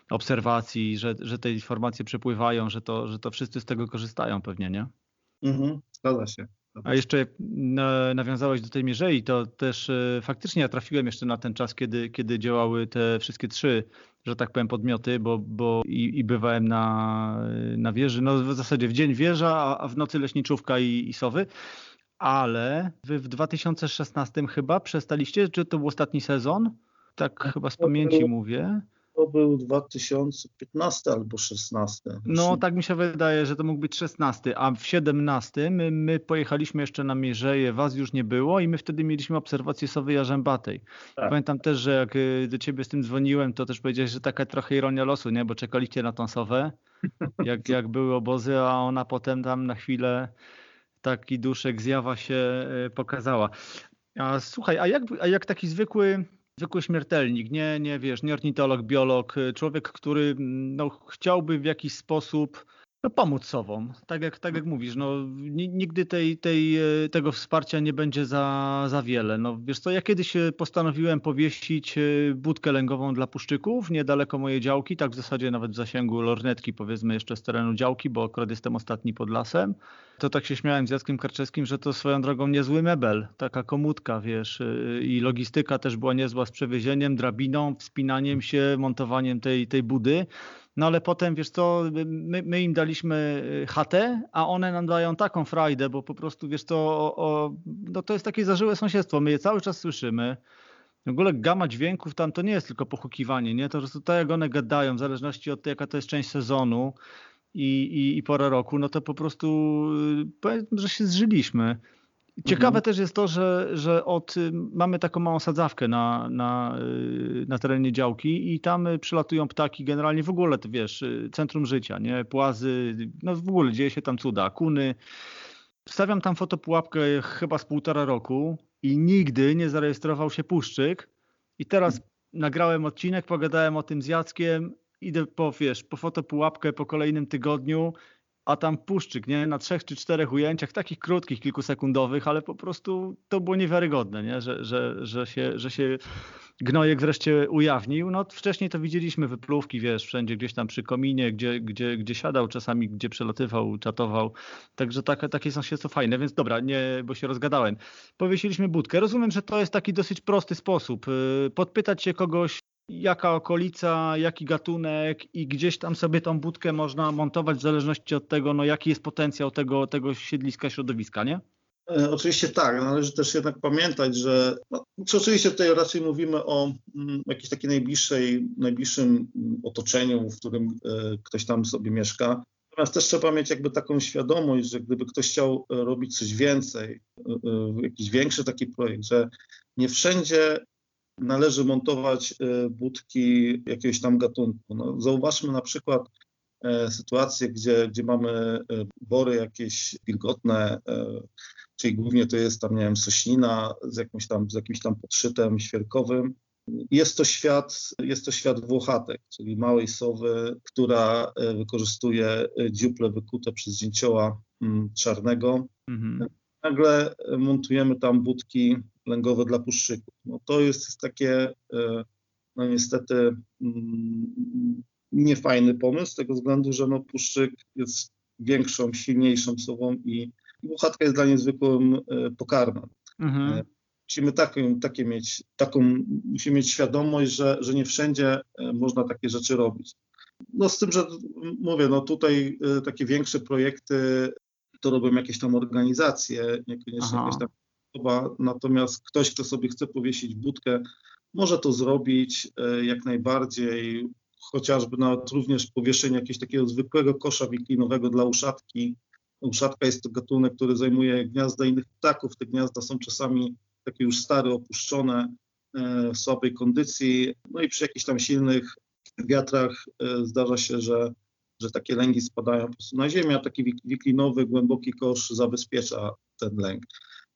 obserwacji, że, że te informacje przepływają, że to, że to wszyscy z tego korzystają pewnie, nie? Mhm, zgadza się. A jeszcze nawiązałeś do tej mierzei, to też e, faktycznie ja trafiłem jeszcze na ten czas, kiedy, kiedy działały te wszystkie trzy, że tak powiem, podmioty, bo, bo i, i bywałem na, na wieży, no w zasadzie w dzień wieża, a w nocy leśniczówka i, i sowy. Ale wy w 2016 chyba przestaliście, czy to był ostatni sezon? Tak chyba z pamięci mówię to był 2015 albo 16. No tak mi się wydaje, że to mógł być 16, a w 17 my, my pojechaliśmy jeszcze na Mierzeję, was już nie było i my wtedy mieliśmy obserwację Sowy Jarzębatej. Tak. Pamiętam też, że jak y, do ciebie z tym dzwoniłem, to też powiedziałeś, że taka trochę ironia losu, nie? bo czekaliście na tą Sowę, jak, jak były obozy, a ona potem tam na chwilę taki duszek zjawa się y, pokazała. A słuchaj, a jak, a jak taki zwykły zwykły śmiertelnik, nie, nie wiesz, nie ornitolog, biolog, człowiek, który mm, no, chciałby w jakiś sposób no, pomóc sobą. Tak jak, tak jak mówisz, no, nigdy tej, tej, e, tego wsparcia nie będzie za, za wiele. No, wiesz co, ja kiedyś e, postanowiłem powiesić e, budkę lęgową dla puszczyków niedaleko mojej działki, tak w zasadzie nawet w zasięgu lornetki powiedzmy jeszcze z terenu działki, bo akurat jestem ostatni pod lasem. To tak się śmiałem z Jackiem Karczewskim, że to swoją drogą niezły mebel, taka komutka, wiesz, i logistyka też była niezła z przewiezieniem, drabiną, wspinaniem się, montowaniem tej, tej budy. No ale potem, wiesz co, my, my, im daliśmy y, chatę, a one nam dają taką frajdę, bo po prostu, wiesz co, o, o, no to jest takie zażyłe sąsiedztwo, my je cały czas słyszymy. W ogóle gama dźwięków tam to nie jest tylko pochukiwanie, nie? To tak jak one gadają, w zależności od jaka to jest część sezonu i, i, i pora roku, no to po prostu y, powiem, że się zżyliśmy. Ciekawe mhm. też jest to, że, że od, mamy taką małą sadzawkę na, na, y, na terenie działki i tam przylatują ptaki generalnie w ogóle, to wiesz, y, centrum życia, nie? Płazy, no w ogóle dzieje się tam cuda, kuny. Wstawiam tam fotopułapkę chyba z półtora roku i nigdy nie zarejestrował się puszczyk i teraz nagrałem odcinek, pogadałem o tym z Jackiem, idę po, wiesz, po fotopułapkę po kolejnym tygodniu a tam puszczyk, nie? Na trzech czy czterech ujęciach, takich krótkich, kilkusekundowych, ale po prostu to było niewiarygodne, nie? Że, że, że, się, że się gnojek wreszcie ujawnił. No wcześniej to widzieliśmy wypłówki, wiesz, wszędzie gdzieś tam przy kominie, gdzie, gdzie, gdzie siadał, czasami gdzie przelatywał, czatował. Także takie, takie sąsiedztwo fajne, więc dobra, nie, bo się rozgadałem. Powiesiliśmy budkę. Rozumiem, że to jest taki dosyć prosty sposób. Y, podpytać się kogoś, jaka okolica, jaki gatunek i gdzieś tam sobie tą budkę można montować w zależności od tego, no jaki jest potencjał tego, tego siedliska, środowiska, nie? E, oczywiście tak, należy też jednak pamiętać, że no, oczywiście tutaj raczej mówimy o mm, jakiejś takiej najbliższej, najbliższym otoczeniu, w którym e, ktoś tam sobie mieszka. Natomiast też trzeba mieć jakby taką świadomość, że gdyby ktoś chciał e, robić coś więcej, jakiś większy taki projekt, że nie wszędzie należy montować e, budki jakiegoś tam gatunku. No, zauważmy na przykład e, sytuację, gdzie, gdzie mamy e, bory jakieś wilgotne, czyli głównie to jest tam, nie wiem, sośnina z, jakimś tam, z jakimś tam podszytem świerkowym Jest to świat, jest to świat włochatek, czyli małej sowy, która e, wykorzystuje e, dziuple wykute przez dzięcioła mm, czarnego. Mhm. Nagle montujemy tam budki lęgowe dla puszczyków. No to jest takie, no niestety, mm, niefajny pomysł, z tego względu, że no puszczyk jest większą, silniejszą sową i włochatka jest dla niej zwykłym pokarmem. Mhm musimy taką, takie mieć, taką, musimy mieć świadomość, że, że nie wszędzie e, można takie rzeczy robić. No z tym, że mówię, no tutaj e, takie większe projekty to robią jakieś tam organizacje, niekoniecznie Aha. jakaś tam osoba, natomiast ktoś, kto sobie chce powiesić budkę, może to zrobić e, jak najbardziej, chociażby nawet również powieszenie jakiegoś takiego zwykłego kosza wiklinowego dla uszatki. Uszatka jest to gatunek, który zajmuje gniazda innych ptaków. Te gniazda są czasami takie już stare, opuszczone, e, w słabej kondycji. No i przy jakichś tam silnych wiatrach e, zdarza się, że, że takie lęgi spadają po prostu na ziemię, a taki wiklinowy, głęboki kosz zabezpiecza ten lęk.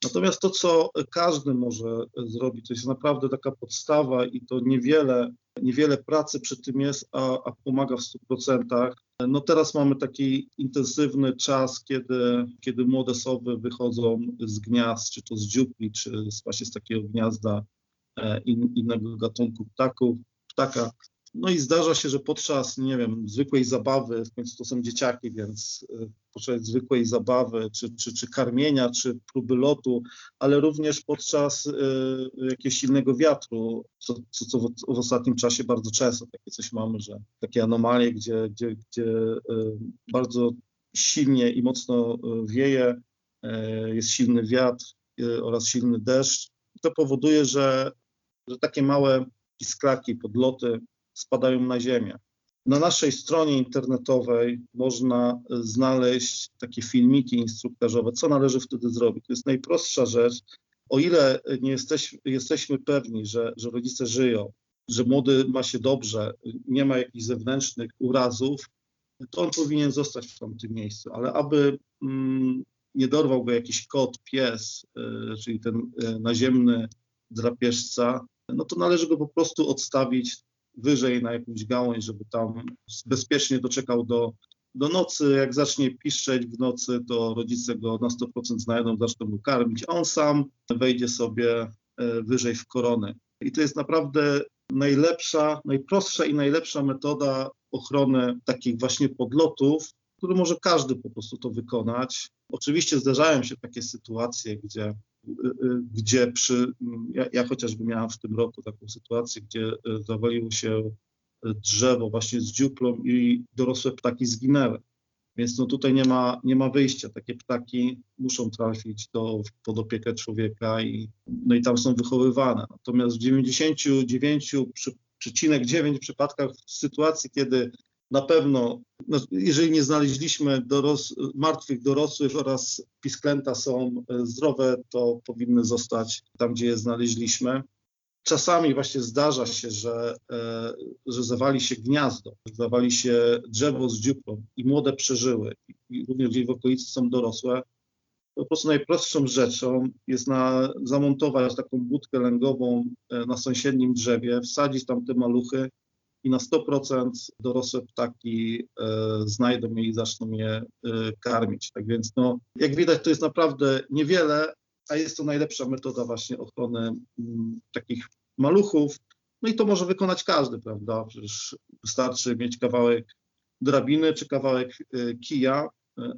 Natomiast to, co każdy może zrobić, to jest naprawdę taka podstawa i to niewiele, niewiele pracy przy tym jest, a, a pomaga w 100%. No teraz mamy taki intensywny czas, kiedy, kiedy młode sowy wychodzą z gniazd, czy to z dziupli, czy właśnie z takiego gniazda e, in, innego gatunku ptaków, ptaka. No i zdarza się, że podczas, nie wiem, zwykłej zabawy, w końcu to są dzieciaki, więc y, podczas zwykłej zabawy, czy, czy, czy karmienia, czy próby lotu, ale również podczas y, jakiegoś silnego wiatru, co, co, co w, ostatnim czasie bardzo często takie coś mamy, że takie anomalie, gdzie, gdzie, gdzie y, bardzo silnie i mocno wieje, jest silny wiatr oraz silny deszcz, to powoduje, że, że takie małe iskraki, podloty spadają na ziemię. Na naszej stronie internetowej można znaleźć takie filmiki instruktażowe, co należy wtedy zrobić. To jest najprostsza rzecz. O ile nie jesteś, jesteśmy pewni, że, że rodzice żyją, że młody ma się dobrze, nie ma jakichś zewnętrznych urazów, to on powinien zostać w tamtym miejscu. Ale aby mm, nie dorwał go jakiś kot, pies, y, czyli ten y, naziemny drapieżca, no to należy go po prostu odstawić wyżej na jakąś gałąź, żeby tam bezpiecznie doczekał do, do nocy. Jak zacznie piszczeć w nocy, to rodzice go na 100% znajdą, zaczną go karmić, on sam wejdzie sobie e, wyżej w koronę. I to jest naprawdę najlepsza, najprostsza i najlepsza metoda ochrony takich właśnie podlotów, który może każdy po prostu to wykonać. Oczywiście zdarzają się takie sytuacje, gdzie gdzie przy, ja, ja, chociażby miałam w tym roku taką sytuację, gdzie e, zawaliło się drzewo właśnie z dziuplą i dorosłe ptaki zginęły. Więc no tutaj nie ma, nie ma wyjścia. Takie ptaki muszą trafić do, pod opiekę człowieka i, no i tam są wychowywane. Natomiast w 99,9 przypadkach w sytuacji, kiedy na pewno, no, jeżeli nie znaleźliśmy doros martwych dorosłych oraz pisklęta są e, zdrowe, to powinny zostać tam, gdzie je znaleźliśmy. Czasami właśnie zdarza się, że, e, że zawali się gniazdo, zawali się drzewo z dziuplą i młode przeżyły i również gdzieś w okolicy są dorosłe. Po prostu najprostszą rzeczą jest na, zamontować taką budkę lęgową e, na sąsiednim drzewie, wsadzić tam te maluchy i na 100% dorosłe ptaki e, znajdą je i zaczną je e, karmić. Tak więc no, jak widać to jest naprawdę niewiele, a jest to najlepsza metoda właśnie ochrony takich maluchów. No i to może wykonać każdy, prawda? Przecież wystarczy mieć kawałek drabiny czy kawałek e, kija,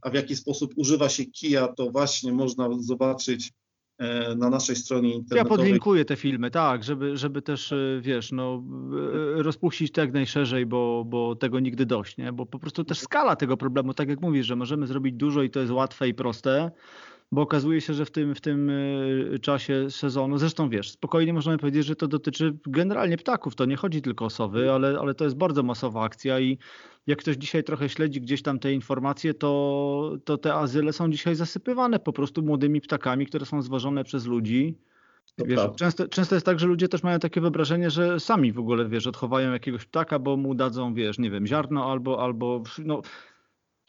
a w jaki sposób używa się kija, to właśnie można zobaczyć na naszej stronie internetowej. Ja podlinkuję te filmy, tak, żeby, żeby też, e, wiesz, no, e, rozpuścić to jak najszerzej, bo, bo tego nigdy dość, nie? Bo po prostu też skala tego problemu, tak jak mówisz, że możemy zrobić dużo i to jest łatwe i proste, bo okazuje się, że w tym, w tym czasie sezonu, zresztą wiesz, spokojnie możemy powiedzieć, że to dotyczy generalnie ptaków, to nie chodzi tylko o sowy, ale, ale to jest bardzo masowa akcja i jak ktoś dzisiaj trochę śledzi gdzieś tam te informacje, to, to te azyle są dzisiaj zasypywane po prostu młodymi ptakami, które są zwożone przez ludzi. Wiesz, często, często jest tak, że ludzie też mają takie wyobrażenie, że sami w ogóle, wiesz, odchowają jakiegoś ptaka, bo mu dadzą, wiesz, nie wiem, ziarno albo, albo no,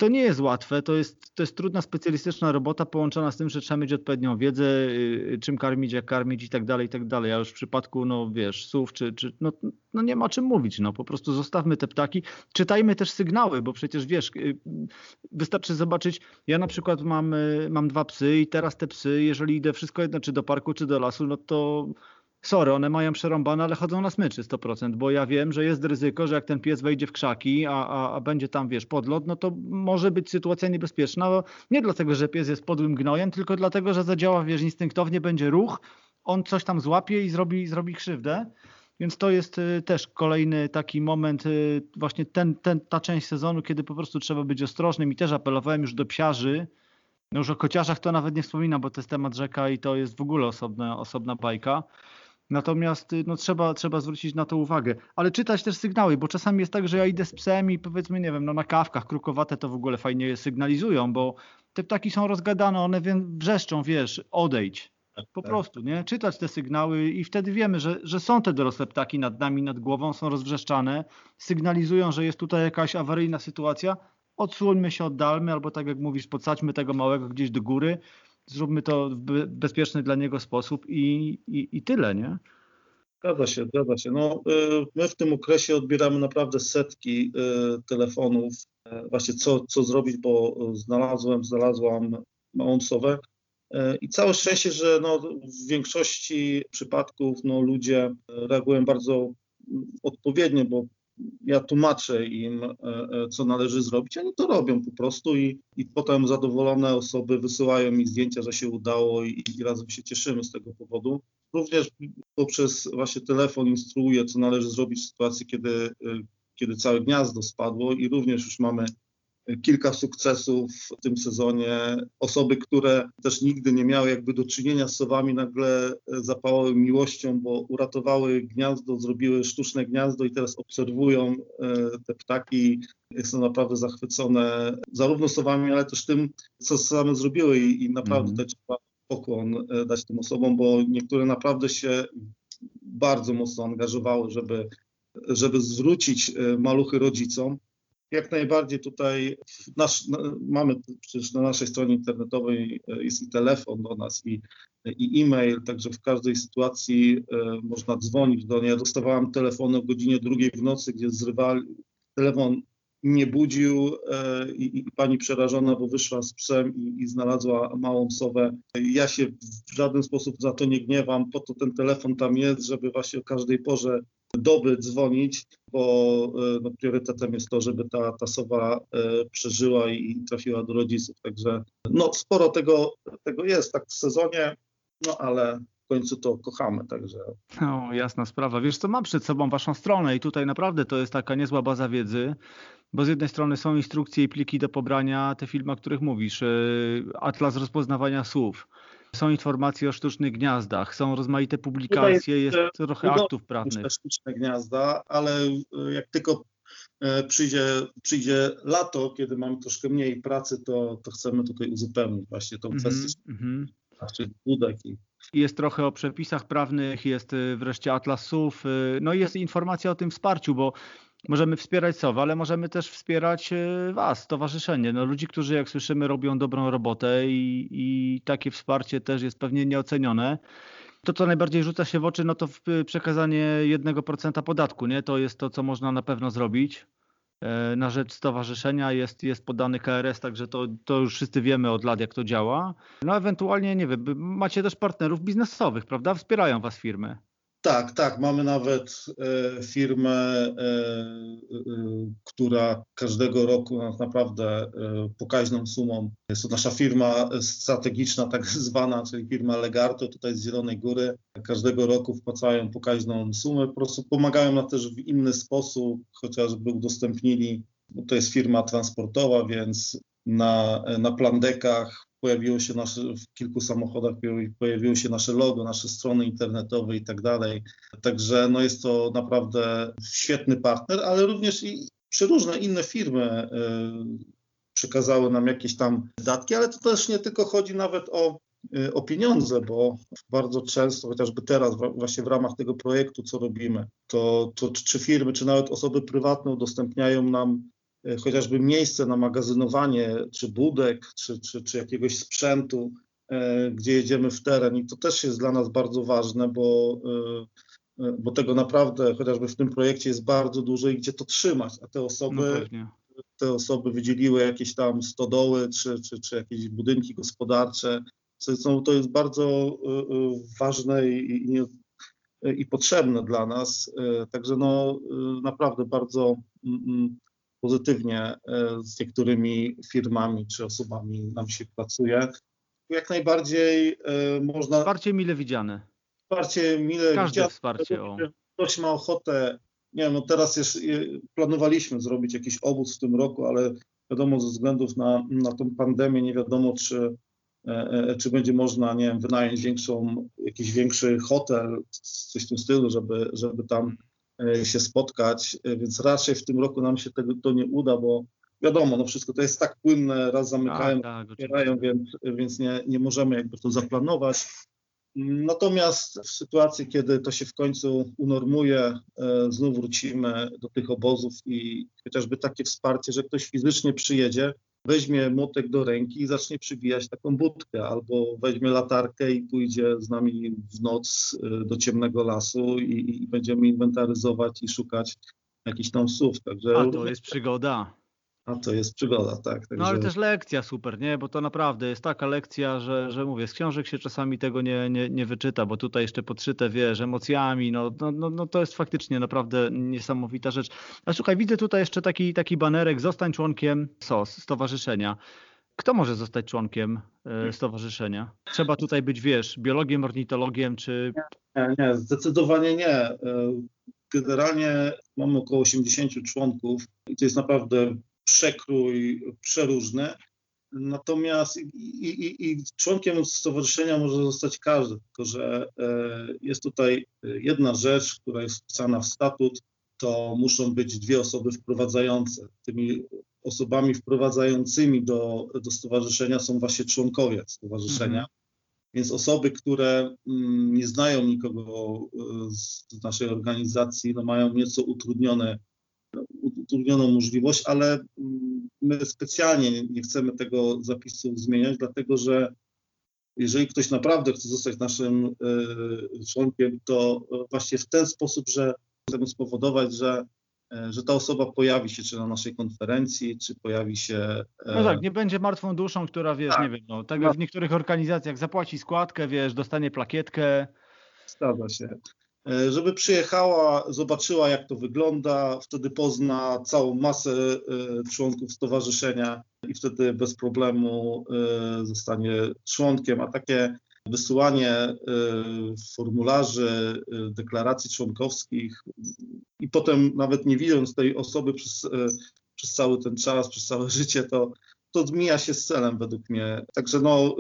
to nie jest łatwe, to jest, to jest trudna, specjalistyczna robota połączona z tym, że trzeba mieć odpowiednią wiedzę, y, czym karmić, jak karmić i tak dalej, i tak dalej. A już w przypadku, no wiesz, słów, czy, czy no, no nie ma czym mówić, no po prostu zostawmy te ptaki. Czytajmy też sygnały, bo przecież wiesz, y, wystarczy zobaczyć, ja na przykład mam, y, mam dwa psy i teraz te psy, jeżeli idę wszystko jedno, czy do parku, czy do lasu, no to sorry, one mają przerąbane, ale chodzą na smyczy 100%, bo ja wiem, że jest ryzyko, że jak ten pies wejdzie w krzaki, a, a, a będzie tam, wiesz, podlot, no to może być sytuacja niebezpieczna, nie dlatego, że pies jest podłym gnojem, tylko dlatego, że zadziała, wiesz, instynktownie będzie ruch, on coś tam złapie i zrobi, zrobi krzywdę. Więc to jest y, też kolejny taki moment, y, właśnie ten, ten, ta część sezonu, kiedy po prostu trzeba być ostrożnym i też apelowałem już do psiarzy, no już o kociarzach to nawet nie wspominam, bo to jest temat rzeka i to jest w ogóle osobna, osobna bajka. Natomiast y, no, trzeba, trzeba zwrócić na to uwagę. Ale czytać też sygnały, bo czasami jest tak, że ja idę z psem i powiedzmy, nie wiem, no na kawkach krukowate to w ogóle fajnie sygnalizują, bo te ptaki są rozgadane, one wrzeszczą, wiesz, odejdź. Po tak. prostu, nie? Czytać te sygnały i wtedy wiemy, że, że są te dorosłe ptaki nad nami, nad głową, są rozwrzeszczane, sygnalizują, że jest tutaj jakaś awaryjna sytuacja, odsuńmy się, oddalmy, albo tak jak mówisz, podsadźmy tego małego gdzieś do góry, zróbmy to w bezpieczny dla niego sposób i, i, i tyle, nie? Zgadza się, zgadza się. No, y, my w tym okresie odbieramy naprawdę setki y, telefonów, y, właśnie co, co zrobić, bo znalazłem, znalazłam małącowe i całe szczęście, że no, w większości przypadków no, ludzie reagują bardzo odpowiednio, bo ja tłumaczę im, e, e, co należy zrobić, oni to robią po prostu i, i potem zadowolone osoby wysyłają mi zdjęcia, że się udało i, i razem się cieszymy z tego powodu. Również poprzez właśnie telefon instruuję, co należy zrobić w sytuacji, kiedy, e, kiedy całe gniazdo spadło i również już mamy kilka sukcesów w tym sezonie. Osoby, które też nigdy nie miały jakby do czynienia z sowami, nagle zapałały miłością, bo uratowały gniazdo, zrobiły sztuczne gniazdo i teraz obserwują e, te ptaki. Są naprawdę zachwycone zarówno sowami, ale też tym, co same zrobiły i, i naprawdę mm. trzeba pokłon e, dać tym osobom, bo niektóre naprawdę się bardzo mocno angażowały, żeby, żeby zwrócić e, maluchy rodzicom jak najbardziej tutaj nasz, mamy przecież na naszej stronie internetowej e, jest i telefon do nas i, i e-mail, także w każdej sytuacji e, można dzwonić do niej. Ja dostawałam telefon o godzinie drugiej w nocy, gdzie zrywali, telefon nie budził e, i, i, pani przerażona, bo wyszła z psem i, i, znalazła małą sowę. Ja się w żaden sposób za to nie gniewam, po to ten telefon tam jest, żeby właśnie o każdej porze doby dzwonić, bo e, no, priorytetem jest to, żeby ta, ta sowa e, przeżyła i trafiła do rodziców. Także no, sporo tego, tego jest tak w sezonie, no ale w końcu to kochamy, także. No, jasna sprawa. Wiesz co, mam przed sobą waszą stronę i tutaj naprawdę to jest taka niezła baza wiedzy, bo z jednej strony są instrukcje i pliki do pobrania, te filmy, o których mówisz, e, atlas rozpoznawania słów, są informacje o sztucznych gniazdach, są rozmaite publikacje, jest, jest trochę aktów prawnych. Sztuczne gniazda, ale e, jak tylko e, przyjdzie, przyjdzie lato, kiedy mamy troszkę mniej pracy, to, to chcemy tutaj uzupełnić właśnie tą kwestię mm -hmm. budek i jest trochę o przepisach prawnych, jest e, wreszcie atlas słów, no i jest informacja o tym wsparciu, bo możemy wspierać SOWA, ale możemy też wspierać e, Was, stowarzyszenie. No, ludzi, którzy jak słyszymy robią dobrą robotę i, i takie wsparcie też jest pewnie nieocenione. To, co najbardziej rzuca się w oczy, no to przekazanie 1% podatku, nie? To jest to, co można na pewno zrobić e, na rzecz stowarzyszenia. Jest, jest podany KRS, także to, to już wszyscy wiemy od lat, jak to działa. No ewentualnie, nie wiem, macie też partnerów biznesowych, prawda? Wspierają Was firmy. Tak, tak. Mamy nawet e, firmę, e, e, która każdego roku naprawdę pokaźną sumą, jest to nasza firma strategiczna, tak zwana, czyli firma Legarto tutaj z Zielonej Góry. Każdego roku wpłacają pokaźną sumę, po prostu pomagają nam też w inny sposób, chociażby udostępnili, bo to jest firma transportowa, więc na, na plandekach pojawiło się nasze, w kilku samochodach pojawiło się nasze logo, nasze strony internetowe i tak dalej. Także no jest to naprawdę świetny partner, ale również i przeróżne inne firmy y, przekazały nam jakieś tam datki, ale to też nie tylko chodzi nawet o, y, o pieniądze, bo bardzo często, chociażby teraz właśnie w ramach tego projektu, co robimy, to, to czy firmy, czy nawet osoby prywatne udostępniają nam chociażby miejsce na magazynowanie, czy budek, czy, czy, czy jakiegoś sprzętu, e, gdzie jedziemy w teren. I to też jest dla nas bardzo ważne, bo, e, bo tego naprawdę chociażby w tym projekcie jest bardzo dużo i gdzie to trzymać, a te No osoby pewnie. te osoby wydzieliły jakieś tam stodoły czy, czy, czy jakieś budynki gospodarcze. Co to jest bardzo ważne i, i, i potrzebne dla nas. Także no, naprawdę bardzo mm, mm, pozytywnie y, z niektórymi firmami czy osobami nam się pracuje. Jak najbardziej y, można Wsparcie mile widziane. wsparcie mile Każde widziane. wsparcie, o. Ktoś ma ochotę, nie wiem, no teraz jest, planowaliśmy zrobić jakiś obóz w tym roku, ale wiadomo, ze względów na, na tą pandemię nie wiadomo, czy, e, e, czy będzie można, nie wiem, wynająć większą, jakiś większy hotel, coś w tym stylu, żeby, żeby tam e, się spotkać, E, więc raczej w tym roku nam się tego to nie uda, bo wiadomo, no wszystko to jest tak płynne, raz zamykają, Tak, tak, otwierają, więc, więc nie, nie możemy jakby to zaplanować. Natomiast w sytuacji, kiedy to się w końcu unormuje, e, znów wrócimy do tych obozów i chociażby takie wsparcie, że ktoś fizycznie przyjedzie, weźmie młotek do ręki i zacznie przybijać taką budkę, albo weźmie latarkę i pójdzie z nami w noc e, do ciemnego lasu i, i będziemy inwentaryzować i szukać jakichś tam słów. Także, A to jest przygoda. A to jest przygoda, tak. No ale Także- też lekcja super, nie? Bo to naprawdę jest taka lekcja, że, że mówię, z książek się czasami tego nie, nie, nie wyczyta, bo tutaj jeszcze podszyte, wiesz, emocjami, no, no, no, no to jest faktycznie naprawdę niesamowita rzecz. A słuchaj, widzę tutaj jeszcze taki, taki banerek, zostań członkiem SOS, Stowarzyszenia. Kto może zostać członkiem e, stowarzyszenia? Trzeba tutaj być, wiesz, biologiem, ornitologiem, czy... Nie, nie, zdecydowanie nie. E, Generalnie mamy około 80 członków i to jest naprawdę przekrój przeróżny. Natomiast i, i, i- członkiem stowarzyszenia może zostać każdy, tylko że e, jest tutaj jedna rzecz, która jest wpisana w statut, to muszą być dwie osoby wprowadzające. Tymi osobami wprowadzającymi do, do stowarzyszenia są właśnie członkowie stowarzyszenia. Mhm. Więc osoby, które mm, nie znają nikogo z z naszej organizacji, no mają nieco utrudnione, utrudnioną możliwość, ale mm, my specjalnie nie- chcemy tego zapisu zmieniać, dlatego że jeżeli ktoś naprawdę chce zostać naszym y, członkiem, to y, właśnie w ten sposób, że chcemy spowodować, że, y, że ta osoba pojawi się czy na naszej konferencji, czy pojawi się. No e, tak, nie będzie martwą duszą, która, wiesz, tak. nie wiem, no, tak jak w niektórych organizacjach zapłaci składkę, wiesz, dostanie plakietkę, Zgadza się. E, Żeby przyjechała, zobaczyła jak to wygląda, wtedy pozna całą masę e, członków stowarzyszenia i wtedy bez problemu e, zostanie członkiem, a takie wysyłanie formularzy, deklaracji członkowskich i potem nawet nie widząc tej osoby przez, przez cały ten czas, przez całe życie, to, to mija się z celem według mnie. Także no,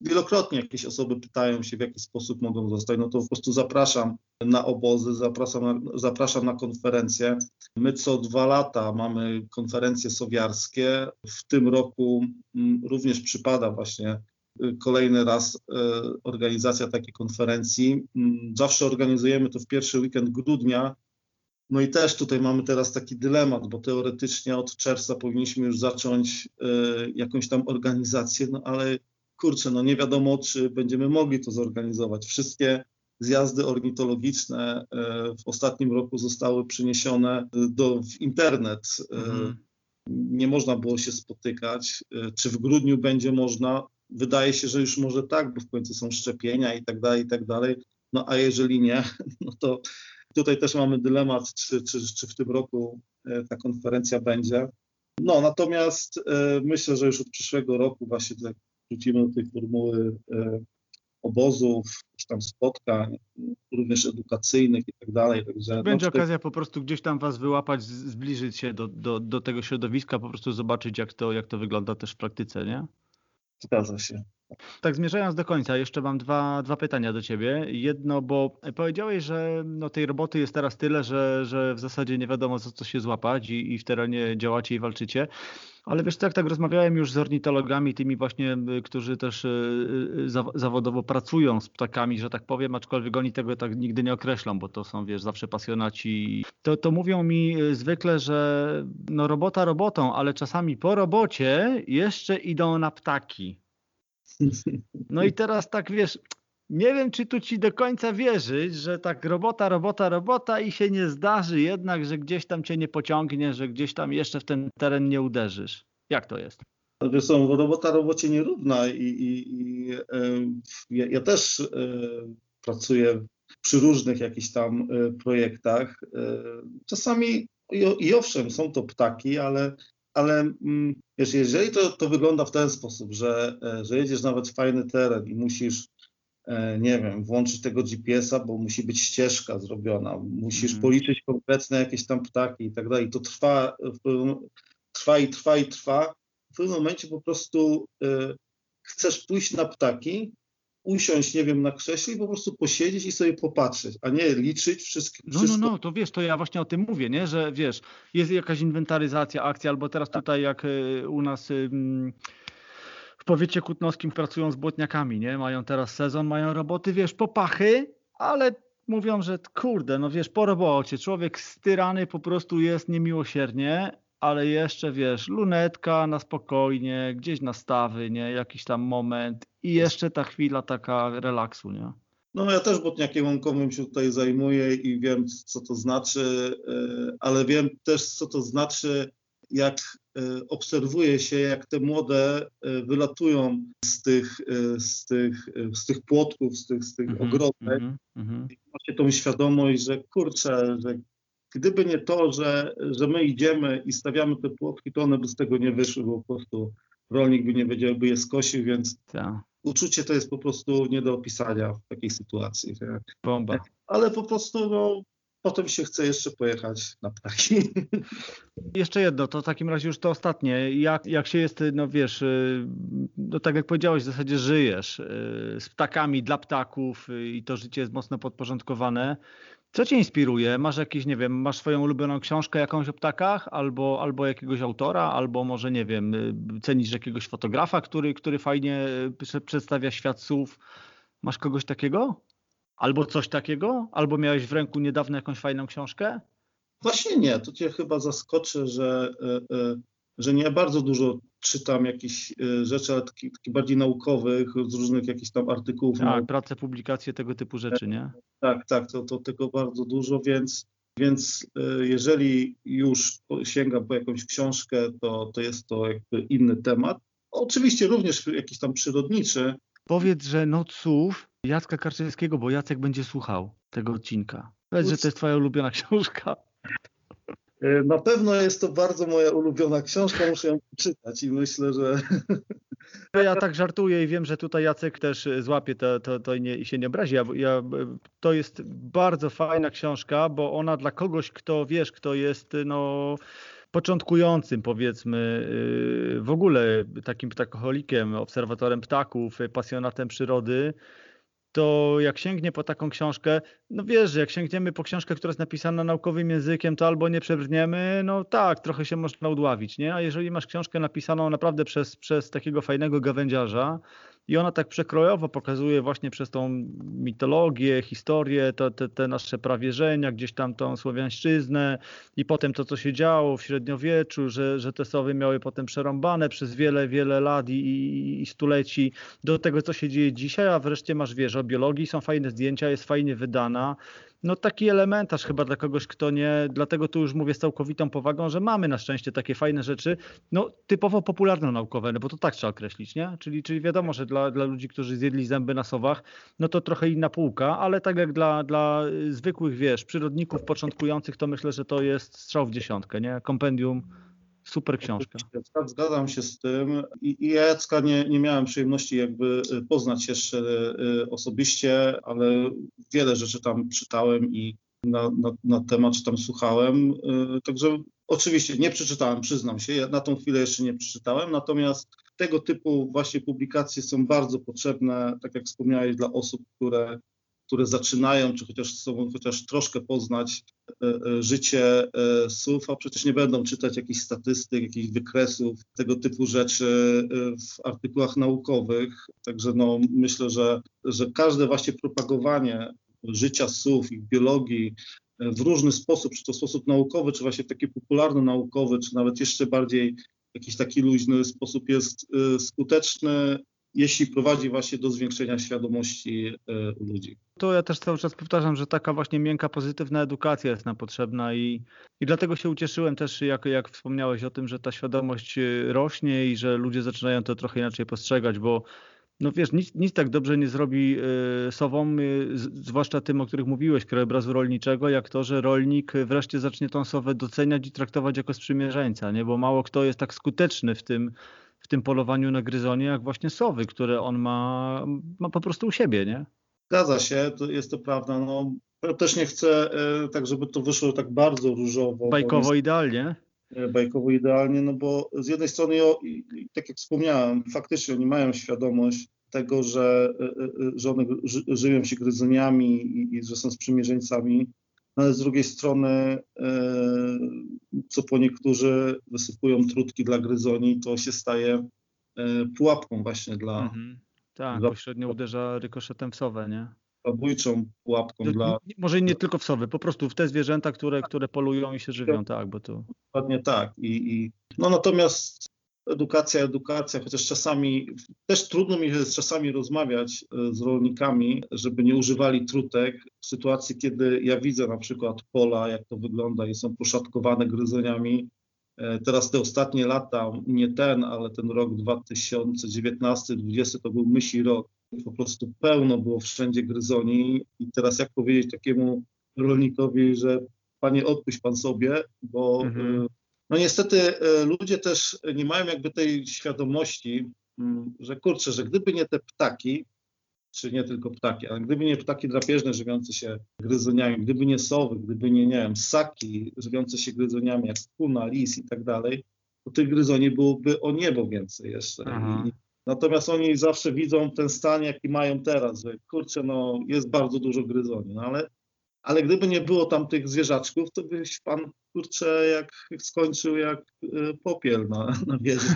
wielokrotnie jakieś osoby pytają się, w jaki sposób mogą zostać, no to po prostu zapraszam na obozy, zapraszam na, zapraszam na konferencje. My co dwa lata mamy konferencje sowiarskie. W tym roku mm, również przypada właśnie y, kolejny raz y, organizacja takiej konferencji. Mm, Zawsze organizujemy to w pierwszy weekend grudnia. No i też tutaj mamy teraz taki dylemat, bo teoretycznie od czerwca powinniśmy już zacząć y, jakąś tam organizację, no ale kurczę, no nie wiadomo, czy będziemy mogli to zorganizować. Wszystkie zjazdy ornitologiczne e, w ostatnim roku zostały przeniesione do, w internet. E, Mhm. Nie można było się spotykać. E, Czy w grudniu będzie można? Wydaje się, że już może tak, bo w końcu są szczepienia i tak dalej, i tak dalej. No a jeżeli nie, no to tutaj też mamy dylemat, czy, czy, czy w tym roku e, ta konferencja będzie. No natomiast e, myślę, że już od przyszłego roku właśnie wrócimy do tej formuły e, obozów, jakichś tam spotkań, również edukacyjnych i tak dalej. Także Będzie no, okazja po prostu gdzieś tam was wyłapać, zbliżyć się do, do, do tego środowiska, po prostu zobaczyć, jak to, jak to wygląda też w praktyce, nie? Zgadza się. Tak, zmierzając do końca, jeszcze mam dwa, dwa pytania do ciebie. Jedno, bo powiedziałeś, że no, tej roboty jest teraz tyle, że, że w zasadzie nie wiadomo, za co się złapać i, i w terenie działacie i walczycie. Ale wiesz, tak, tak rozmawiałem już z ornitologami, tymi właśnie, y, którzy też y, y, zawodowo pracują z ptakami, że tak powiem, aczkolwiek oni tego tak nigdy nie określą, bo to są, wiesz, zawsze pasjonaci. To, to mówią mi zwykle, że no robota robotą, ale czasami po robocie jeszcze idą na ptaki. No i teraz tak, wiesz, nie wiem, czy tu ci do końca wierzyć, że tak robota, robota, robota i się nie zdarzy jednak, że gdzieś tam cię nie pociągnie, że gdzieś tam jeszcze w ten teren nie uderzysz. Jak to jest? Wiesz co, robota robocie nierówna i, i, i e, ja, też e, pracuję przy różnych jakichś tam e, projektach. Czasami i, i owszem, są to ptaki, ale ale mm, wiesz, jeżeli to, to wygląda w ten sposób, że, że jedziesz nawet w fajny teren i musisz E, nie wiem, włączyć tego GPS-a, bo musi być ścieżka zrobiona, musisz mm. policzyć konkretne jakieś tam ptaki i tak dalej. To trwa, trwa i trwa i trwa. W pewnym momencie po prostu y, chcesz pójść na ptaki, usiąść, nie wiem, na krześle i po prostu posiedzieć i sobie popatrzeć, a nie liczyć wszystko. No, no, no, to wiesz, to ja właśnie o tym mówię, nie, że wiesz, jest jakaś inwentaryzacja, akcja, albo teraz tak. tutaj jak y, u nas... Y, w powiecie kutnowskim pracują z błotniakami, nie? Mają teraz sezon, mają roboty, wiesz, popachy, ale mówią, że kurde, no wiesz, po robocie, człowiek styrany po prostu jest niemiłosiernie, ale jeszcze, wiesz, lunetka na spokojnie, gdzieś na stawy, nie? Jakiś tam moment i jeszcze ta chwila taka relaksu, nie? No ja też botniakiem łąkowym się tutaj zajmuję i wiem, co to znaczy, e, ale wiem też, co to znaczy jak e, obserwuje się, jak te młode e, wylatują z tych, z tych, z tych płotków, z tych, z tych mm -hmm, mm -hmm. i macie tą świadomość, że kurczę, że gdyby nie to, że, że my idziemy i stawiamy te płotki, to one by z tego nie wyszły, bo po prostu rolnik by nie wiedział, by je skosił, więc Ta. uczucie to jest po prostu nie do opisania w takiej sytuacji. Tak? Bomba. Ale po prostu no, potem się chce jeszcze pojechać na ptaki. Jeszcze jedno, to w takim razie już to ostatnie. Jak, jak się jest, no wiesz, y, no tak jak powiedziałeś, w zasadzie żyjesz y, z ptakami dla ptaków y, i to życie jest mocno podporządkowane. Co cię inspiruje? Masz jakieś, nie wiem, masz swoją ulubioną książkę jakąś o ptakach, albo, albo jakiegoś autora, albo może, nie wiem, cenisz jakiegoś fotografa, który, który fajnie przedstawia świat słów. Masz kogoś takiego? Albo coś takiego? Albo miałeś w ręku niedawno jakąś fajną książkę? Właśnie nie. To cię chyba zaskoczy, że, e, że nie bardzo dużo czytam jakichś e, rzeczy, ale takich, takich bardziej naukowych, z różnych jakichś tam artykułów. Tak, prace, publikacje, tego typu rzeczy, nie? Tak, tak, to, to tego bardzo dużo, więc, więc jeżeli już sięgam po jakąś książkę, to, to jest to jakby inny temat. Oczywiście również jakiś tam przyrodniczy. Powiedz, że Noc Słów Jacka Karczewskiego, bo Jacek będzie słuchał tego odcinka. Powiedz, że to jest twoja ulubiona książka. E, na pewno jest to bardzo moja ulubiona książka, muszę ją przeczytać i myślę, że... Ja tak żartuję i wiem, że tutaj Jacek też złapie to, to, to nie, i się nie obrazi. Ja, ja, to jest bardzo fajna książka, bo ona dla kogoś, kto wiesz, kto jest no początkującym, powiedzmy, w ogóle takim ptakoholikiem, obserwatorem ptaków, pasjonatem przyrody, to jak sięgnie po taką książkę, no wiesz, że jak sięgniemy po książkę, która jest napisana naukowym językiem, to albo nie przebrniemy, no tak, trochę się można udławić, nie? A jeżeli masz książkę napisaną naprawdę przez, przez takiego fajnego gawędziarza, i ona tak przekrojowo pokazuje właśnie przez tą mitologię, historię, te, te, te nasze prawierzenia, gdzieś tam tą słowiańszczyznę i potem to, co się działo w średniowieczu, że, że te sowy miały potem przerąbane przez wiele, wiele lat i, i, i stuleci do tego, co się dzieje dzisiaj, a wreszcie masz, wiesz, o biologii, są fajne zdjęcia, jest fajnie wydana, no taki elementarz chyba dla kogoś, kto nie, dlatego tu już mówię z całkowitą powagą, że mamy na szczęście takie fajne rzeczy, no typowo popularno-naukowe, no bo to tak trzeba określić, nie? Czyli, czyli wiadomo, że dla, dla ludzi, którzy zjedli zęby na sowach, no to trochę inna półka, ale tak jak dla, dla zwykłych, wiesz, przyrodników początkujących, to myślę, że to jest strzał w dziesiątkę, nie? Kompendium Super książka. Zgadzam się z tym. I, i ja Jacka nie, nie miałem przyjemności jakby y, poznać jeszcze y, osobiście, ale wiele rzeczy tam czytałem i na, na, na temat czy tam słuchałem. Y, także oczywiście nie przeczytałem, przyznam się. Ja na tą chwilę jeszcze nie przeczytałem, natomiast tego typu właśnie publikacje są bardzo potrzebne, tak jak wspomniałeś, dla osób, które które zaczynają, czy chociaż sobą chociaż troszkę poznać życie SUV, a przecież nie będą czytać jakichś statystyk, jakichś wykresów, tego typu rzeczy w artykułach naukowych. Także no, myślę, że, że każde właśnie propagowanie życia SUV, ich biologii, w różny sposób, czy to sposób naukowy, czy właśnie taki popularno-naukowy, czy nawet jeszcze bardziej jakiś taki luźny sposób jest skuteczny, jeśli prowadzi właśnie do zwiększenia świadomości y, u ludzi. To ja też cały czas powtarzam, że taka właśnie miękka, pozytywna edukacja jest nam potrzebna i, i dlatego się ucieszyłem też, jak, jak wspomniałeś o tym, że ta świadomość y, rośnie i że ludzie zaczynają to trochę inaczej postrzegać, bo no wiesz, nic, nic tak dobrze nie zrobi y, sowom, y, zwłaszcza tym, o których mówiłeś, krajobrazu rolniczego, jak to, że rolnik wreszcie zacznie tą sowę doceniać i traktować jako sprzymierzeńca, nie? bo mało kto jest tak skuteczny w tym, w tym polowaniu na gryzonie, jak właśnie sowy, które on ma, ma po prostu u siebie, nie? Zgadza się, to jest to prawda. No, ja też nie chcę y, tak, żeby to wyszło tak bardzo różowo. Bajkowo idealnie. E, bajkowo idealnie, no bo z jednej strony, tak jak wspomniałem, faktycznie oni mają świadomość tego, że, e, e, że one żywią się gryzoniami i, i że są sprzymierzeńcami, no ale z drugiej strony, co po niektórzy wysypują trutki dla gryzoni, to się staje pułapką właśnie dla... Mhm. Tak, dla... pośrednio uderza rykoszetem w sowę, nie? zabójczą pułapką to, dla... Może nie tylko w sowy, po prostu w te zwierzęta, które, które polują i się żywią, tak, bo to... Dokładnie tak. I, i, no natomiast edukacja, edukacja, chociaż czasami też trudno mi jest czasami rozmawiać e, z rolnikami, żeby nie używali trutek w sytuacji, kiedy ja widzę na przykład pola, jak to wygląda i są poszatkowane gryzeniami. E, teraz te ostatnie lata, nie ten, ale ten rok 2019-2020 to był myśli rok po prostu pełno było wszędzie gryzoni i teraz jak powiedzieć takiemu rolnikowi, że panie odpuść pan sobie, bo mhm. No niestety y, ludzie też nie mają jakby tej świadomości, mm, że kurczę, że gdyby nie te ptaki, czy nie tylko ptaki, ale gdyby nie ptaki drapieżne żywiące się gryzoniami, gdyby nie sowy, gdyby nie, nie wiem, ssaki żywiące się gryzoniami, jak skuna, lis i tak dalej, to tych gryzoni byłoby o niebo więcej jeszcze. I Natomiast oni zawsze widzą ten stan, jaki mają teraz, że kurczę, no jest bardzo dużo gryzoni, no ale, ale gdyby nie było tam tych zwierzaczków, to byś pan, kurczę, jak skończył jak y, popiel na, na wieży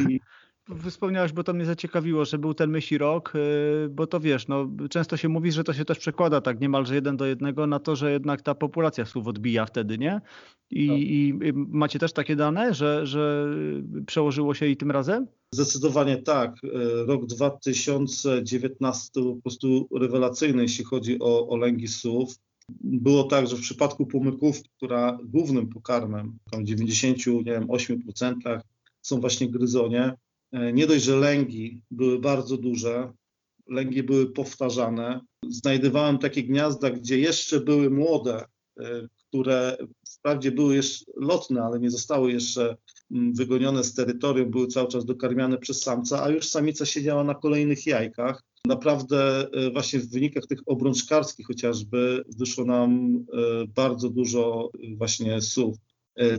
Wspomniałeś, bo to mnie zaciekawiło, że był ten myśli rok, y, bo to wiesz, no, często się mówi, że to się też przekłada tak niemalże jeden do jednego na to, że jednak ta populacja słów odbija wtedy, nie? I, no. i macie też takie dane, że, że przełożyło się i tym razem? Zdecydowanie tak. Y, rok 2019 po prostu rewelacyjny, jeśli chodzi o, o lęgi słów. Było tak, że w przypadku pomykówki, która głównym pokarmem, tam 98% są właśnie gryzonie, E, nie dość, że lęgi były bardzo duże, lęgi były powtarzane. Znajdowałem takie gniazda, gdzie jeszcze były młode, e, które wprawdzie były jeszcze lotne, ale nie zostały jeszcze mm, wygonione z terytorium, były cały czas dokarmiane przez samca, a już samica siedziała na kolejnych jajkach. Naprawdę e, właśnie w wynikach tych obrączkarskich chociażby wyszło nam bardzo dużo właśnie słów.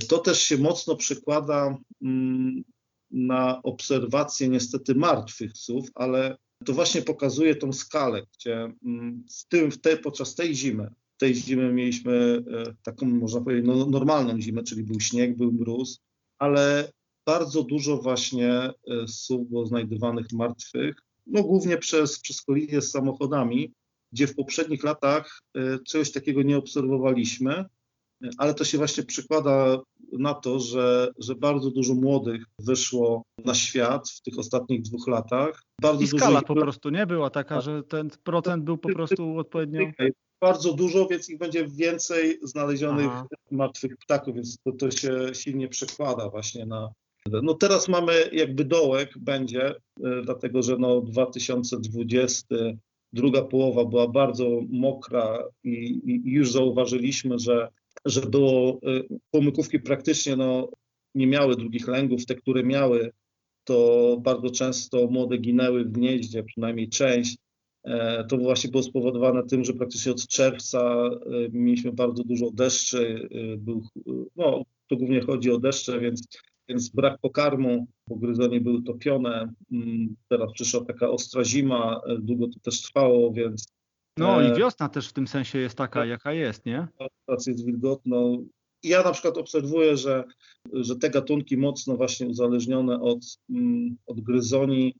To też się mocno przekłada mm, na obserwację niestety martwych psów, ale to właśnie pokazuje tą skalę, gdzie mm, w tym, w tej, podczas tej zimy, tej zimy mieliśmy e, taką, można powiedzieć, no, normalną zimę, czyli był śnieg, był mróz, ale bardzo dużo właśnie e, było znajdywanych martwych, no głównie przez, przez z samochodami, gdzie w poprzednich latach e, czegoś takiego nie obserwowaliśmy, ale to się właśnie przykłada na to, że, że bardzo dużo młodych wyszło na świat w tych ostatnich dwóch latach. Bardzo I skala dużo... po prostu nie była taka, że ten procent był po prostu odpowiednio... Bardzo dużo, więc ich będzie więcej znalezionych Aha. martwych ptaków, więc to, to się silnie przekłada właśnie na, no teraz mamy jakby dołek będzie, e, dlatego że no 2020 druga połowa była bardzo mokra i, i, już zauważyliśmy, że że było, y, pomykówki praktycznie no, nie miały drugich lęgów, te, które miały, to bardzo często młode ginęły w gnieździe, przynajmniej część. E, to właśnie było spowodowane tym, że praktycznie od czerwca mieliśmy bardzo dużo deszczy. Był, no, to głównie chodzi o deszcze, więc, więc brak pokarmu, bo gryzonie były topione. Mm, teraz przyszła taka ostra zima, długo to też trwało, więc No i wiosna też w tym sensie jest taka, tak. jaka jest, nie? Teraz jest wilgotno. Ja na przykład obserwuję, że, że te gatunki mocno właśnie uzależnione od, mm, od gryzoni,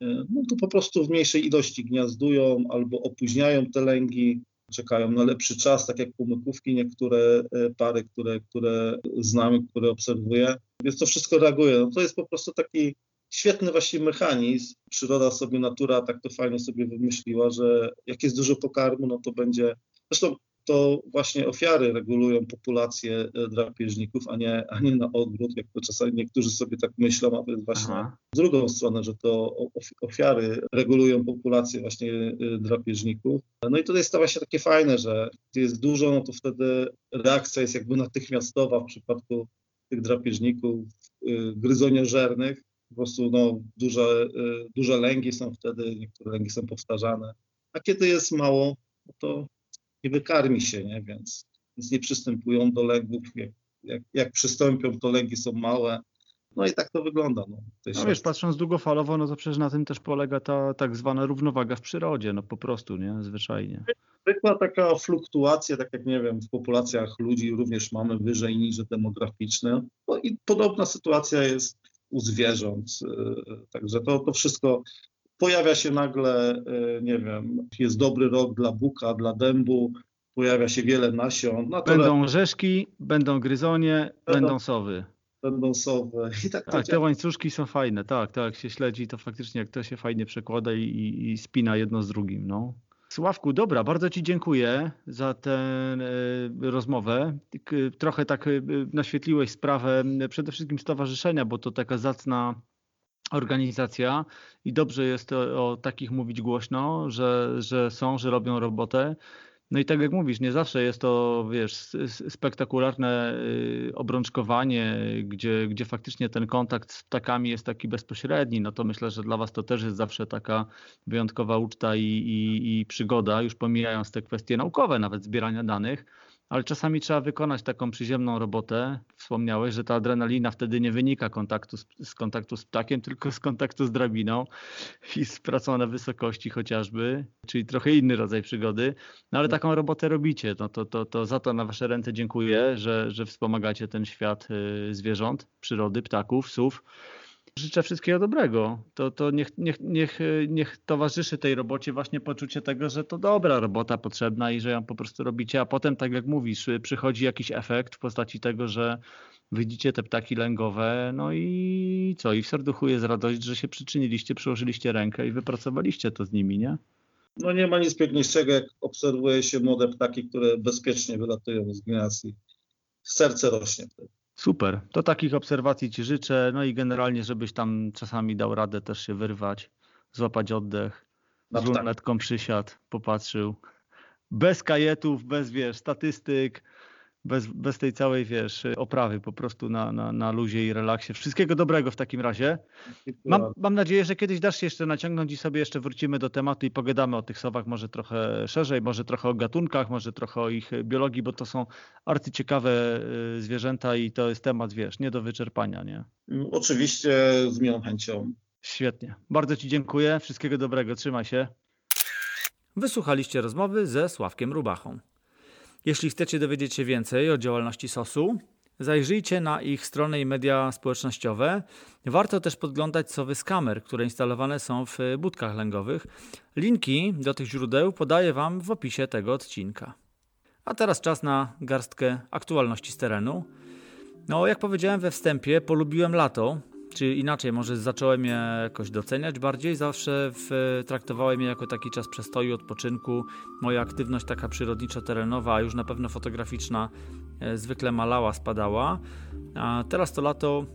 no to po prostu w mniejszej ilości gniazdują albo opóźniają te lęgi, czekają na lepszy czas, tak jak pumykówki, niektóre pary, które, które znamy, które obserwuję. Więc to wszystko reaguje. No to jest po prostu taki świetny właśnie mechanizm. Przyroda sobie, natura tak to fajnie sobie wymyśliła, że jak jest dużo pokarmu, no to będzie. Zresztą to właśnie ofiary regulują populację e, drapieżników, a nie, a nie na odwrót, jak to czasami niektórzy sobie tak myślą, a to jest właśnie Aha. z drugą stronę, że to ofiary regulują populację właśnie e, drapieżników. No i jest to właśnie takie fajne, że gdy jest dużo, no to wtedy reakcja jest jakby natychmiastowa w przypadku tych drapieżników e, gryzoniożernych, po prostu no, duże, y, duże lęgi są wtedy, niektóre lęgi są powtarzane. A kiedy jest mało, no to nie wykarmi się, nie? Więc, więc nie przystępują do lęgów. Jak, jak przystąpią, to lęgi są małe. No i tak to wygląda. No, no wiesz, patrząc długofalowo, no to przecież na tym też polega ta tak zwana równowaga w przyrodzie, no po prostu, nie? Zwyczajnie. Zwykła taka fluktuacja, tak jak nie wiem, w populacjach ludzi również mamy wyżej, niżej demograficzne. No i podobna sytuacja jest u zwierząt. Y, także to, to wszystko pojawia się nagle, y, nie wiem, jest dobry rok dla buka, dla dębu, pojawia się wiele nasion. Będą rzeszki, będą gryzonie, będą, będą sowy. Sowy. I tak, tak te łańcuszki są fajne, tak, tak, jak się śledzi, to faktycznie jak to się fajnie przekłada i, i, i spina jedno z drugim, no. Sławku, dobra, bardzo Ci dziękuję za tę e, rozmowę. Trochę tak e, naświetliłeś sprawę przede wszystkim stowarzyszenia, bo to taka zacna organizacja i dobrze jest o, o takich mówić głośno, że, że są, że robią robotę. No i tak jak mówisz, nie zawsze jest to, wiesz, spektakularne y, obrączkowanie, gdzie, gdzie faktycznie ten kontakt z ptakami jest taki bezpośredni. No to myślę, że dla Was to też jest zawsze taka wyjątkowa uczta i, i, i przygoda, już pomijając te kwestie naukowe, nawet zbierania danych ale czasami trzeba wykonać taką przyziemną robotę. Wspomniałeś, że ta adrenalina wtedy nie wynika kontaktu z, z, kontaktu z ptakiem, tylko z kontaktu z drabiną i z pracą na wysokości chociażby, czyli trochę inny rodzaj przygody. No ale taką robotę robicie. No to, to, to za to na wasze ręce dziękuję, że, że wspomagacie ten świat y, zwierząt, przyrody, ptaków, sów. Życzę wszystkiego dobrego. To, to niech, niech, niech, niech towarzyszy tej robocie właśnie poczucie tego, że to dobra robota potrzebna i że ją po prostu robicie, a potem, tak jak mówisz, przychodzi jakiś efekt w postaci tego, że widzicie te ptaki lęgowe, no i co? I w serduchu jest radość, że się przyczyniliście, przyłożyliście rękę i wypracowaliście to z nimi, nie? No nie ma nic piękniejszego, jak obserwuje się młode ptaki, które bezpiecznie wylatują z gimnazji. Serce rośnie wtedy. Super. To takich obserwacji Ci życzę. No i generalnie, żebyś tam czasami dał radę też się wyrwać, złapać oddech, no, z lunetką tak. przysiadł, popatrzył. Bez kajetów, bez wiesz, statystyk, bez, bez tej całej, wiesz, oprawy, po prostu na, na, na luzie i relaksie. Wszystkiego dobrego w takim razie. Mam, mam nadzieję, że kiedyś dasz się jeszcze naciągnąć i sobie jeszcze wrócimy do tematu i pogadamy o tych sowach może trochę szerzej, może trochę o gatunkach, może trochę o ich biologii, bo to są arcyciekawe y, zwierzęta i to jest temat, wiesz, nie do wyczerpania, nie? Oczywiście z miłą chęcią. Świetnie. Bardzo Ci dziękuję. Wszystkiego dobrego. Trzymaj się. Wysłuchaliście rozmowy ze Sławkiem Rubachą. Jeśli chcecie dowiedzieć się więcej o działalności SOS-u, zajrzyjcie na ich stronę i media społecznościowe. Warto też podglądać sowy z kamer, które instalowane są w budkach lęgowych. Linki do tych źródeł podaję Wam w opisie tego odcinka. A teraz czas na garstkę aktualności z terenu. No, jak powiedziałem we wstępie, polubiłem lato czy inaczej, może zacząłem je jakoś doceniać bardziej. Zawsze w, traktowałem je jako taki czas przestoju, odpoczynku. Moja aktywność taka przyrodniczo-terenowa, a już na pewno fotograficzna, e, zwykle malała, spadała. A teraz to lato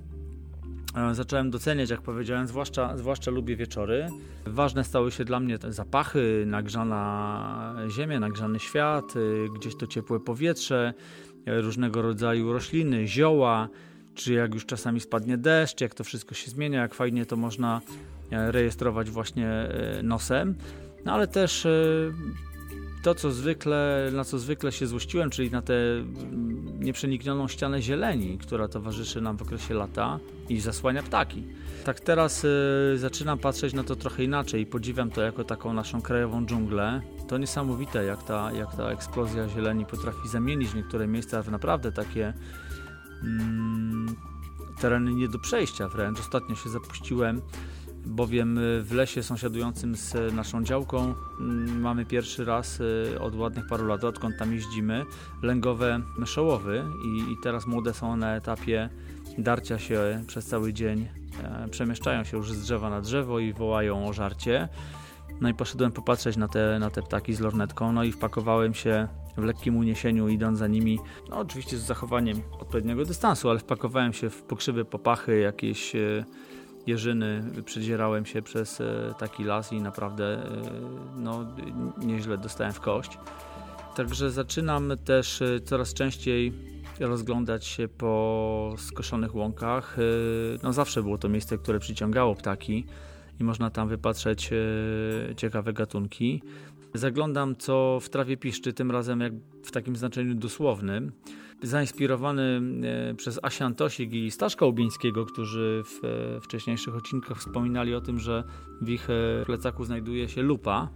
e, zacząłem doceniać, jak powiedziałem, zwłaszcza, zwłaszcza lubię wieczory. Ważne stały się dla mnie zapachy, nagrzana ziemia, nagrzany świat, e, gdzieś to ciepłe powietrze, różnego rodzaju rośliny, zioła czy jak już czasami spadnie deszcz, jak to wszystko się zmienia, jak fajnie to można e, rejestrować właśnie e, nosem. No ale też e, to, co zwykle, na co zwykle się złościłem, czyli na te mm, nieprzeniknioną ścianę zieleni, która towarzyszy nam w okresie lata i zasłania ptaki. Tak teraz zaczynam patrzeć na to trochę inaczej i podziwiam to jako taką naszą krajową dżunglę. To niesamowite, jak ta, jak ta eksplozja zieleni potrafi zamienić niektóre miejsca w naprawdę takie tereny nie do przejścia wręcz. Ostatnio się zapuściłem bowiem w lesie sąsiadującym z naszą działką mm, mamy pierwszy raz y, od ładnych paru lat, odkąd tam jeździmy, lęgowe myszołowy i, i teraz młode są na etapie darcia się przez cały dzień, e, przemieszczają się już z drzewa na drzewo i wołają o żarcie. No i poszedłem popatrzeć na te, na te ptaki z lornetką, no i wpakowałem się w lekkim uniesieniu, idąc za nimi, no oczywiście z zachowaniem odpowiedniego dystansu, ale wpakowałem się w pokrzywy popachy, jakieś e, jeżyny, przedzierałem się przez e, taki las i naprawdę e, no, nieźle dostałem w kość. Także zaczynam też coraz częściej rozglądać się po skoszonych łąkach. No zawsze było to miejsce, które przyciągało ptaki i można tam wypatrzeć ciekawe gatunki. Zaglądam co w trawie piszczy, tym razem jak w takim znaczeniu dosłownym zainspirowany e, przez Asia Antosik i Staszka Ubieńskiego, którzy w e, wcześniejszych odcinkach wspominali o tym, że w ich e, plecaku znajduje się lupa.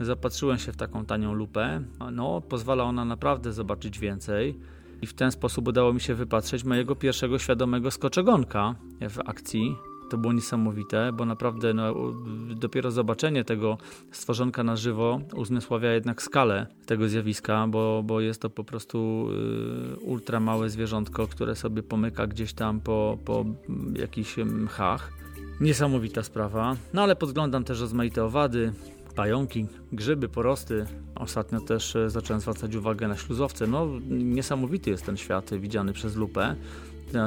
Zapatrzyłem się w taką tanią lupę. No, pozwala ona naprawdę zobaczyć więcej. I w ten sposób udało mi się wypatrzeć mojego pierwszego świadomego skoczegonka w akcji. To było niesamowite, bo naprawdę no, dopiero zobaczenie tego stworzonka na żywo uzmysławia jednak skalę tego zjawiska, bo, bo jest to po prostu y, ultra małe zwierzątko, które sobie pomyka gdzieś tam po, po jakichś mchach. Niesamowita sprawa. No ale podglądam też rozmaite owady, pająki, grzyby, porosty. Ostatnio też e, zacząłem zwracać uwagę na śluzowce. No, niesamowity jest ten świat widziany przez lupę.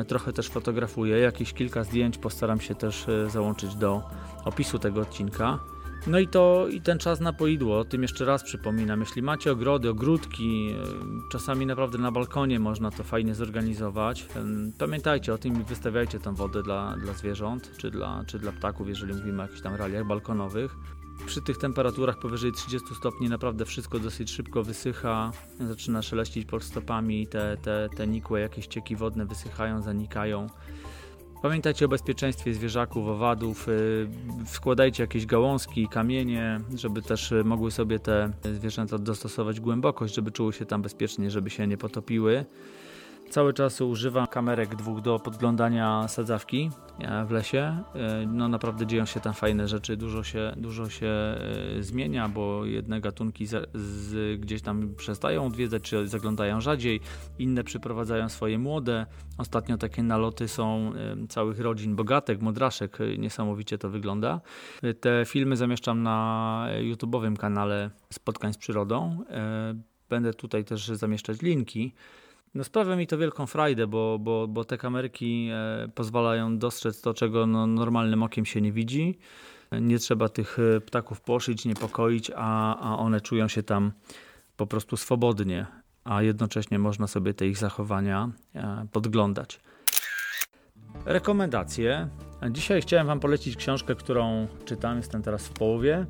Trochę też fotografuję, jakieś kilka zdjęć postaram się też e, załączyć do opisu tego odcinka. No i to i ten czas na poidło, o tym jeszcze raz przypominam. Jeśli macie ogrody, ogródki, e, czasami naprawdę na balkonie można to fajnie zorganizować. Pamiętajcie o tym i wystawiajcie tam wodę dla, dla zwierząt czy dla, czy dla ptaków, jeżeli mówimy o jakichś tam realiach balkonowych. Przy tych temperaturach powyżej 30 stopni naprawdę wszystko dosyć szybko wysycha, zaczyna szeleścić pod stopami, te, te, te nikłe jakieś cieki wodne wysychają, zanikają. Pamiętajcie o bezpieczeństwie zwierzaków, owadów, y, wkładajcie jakieś gałązki, kamienie, żeby też mogły sobie te zwierzęta dostosować głębokość, żeby czuły się tam bezpiecznie, żeby się nie potopiły. Cały czas używam kamerek dwóch do podglądania sadzawki e, w lesie. E, no naprawdę dzieją się tam fajne rzeczy, dużo się, dużo się e, zmienia, bo jedne gatunki z, z, gdzieś tam przestają odwiedzać, czy zaglądają rzadziej, inne przyprowadzają swoje młode. Ostatnio takie naloty są całych rodzin bogatek, modraszek, niesamowicie to wygląda. Te filmy zamieszczam na YouTube'owym kanale Spotkań z Przyrodą. Będę tutaj też zamieszczać linki. No sprawia mi to wielką frajdę, bo, bo, bo te kamerki e, pozwalają dostrzec to, czego no, normalnym okiem się nie widzi. Nie trzeba tych e, ptaków poszyć, niepokoić, a, a one czują się tam po prostu swobodnie, a jednocześnie można sobie te ich zachowania e, podglądać. Rekomendacje. Dzisiaj chciałem Wam polecić książkę, którą czytam, jestem teraz w połowie.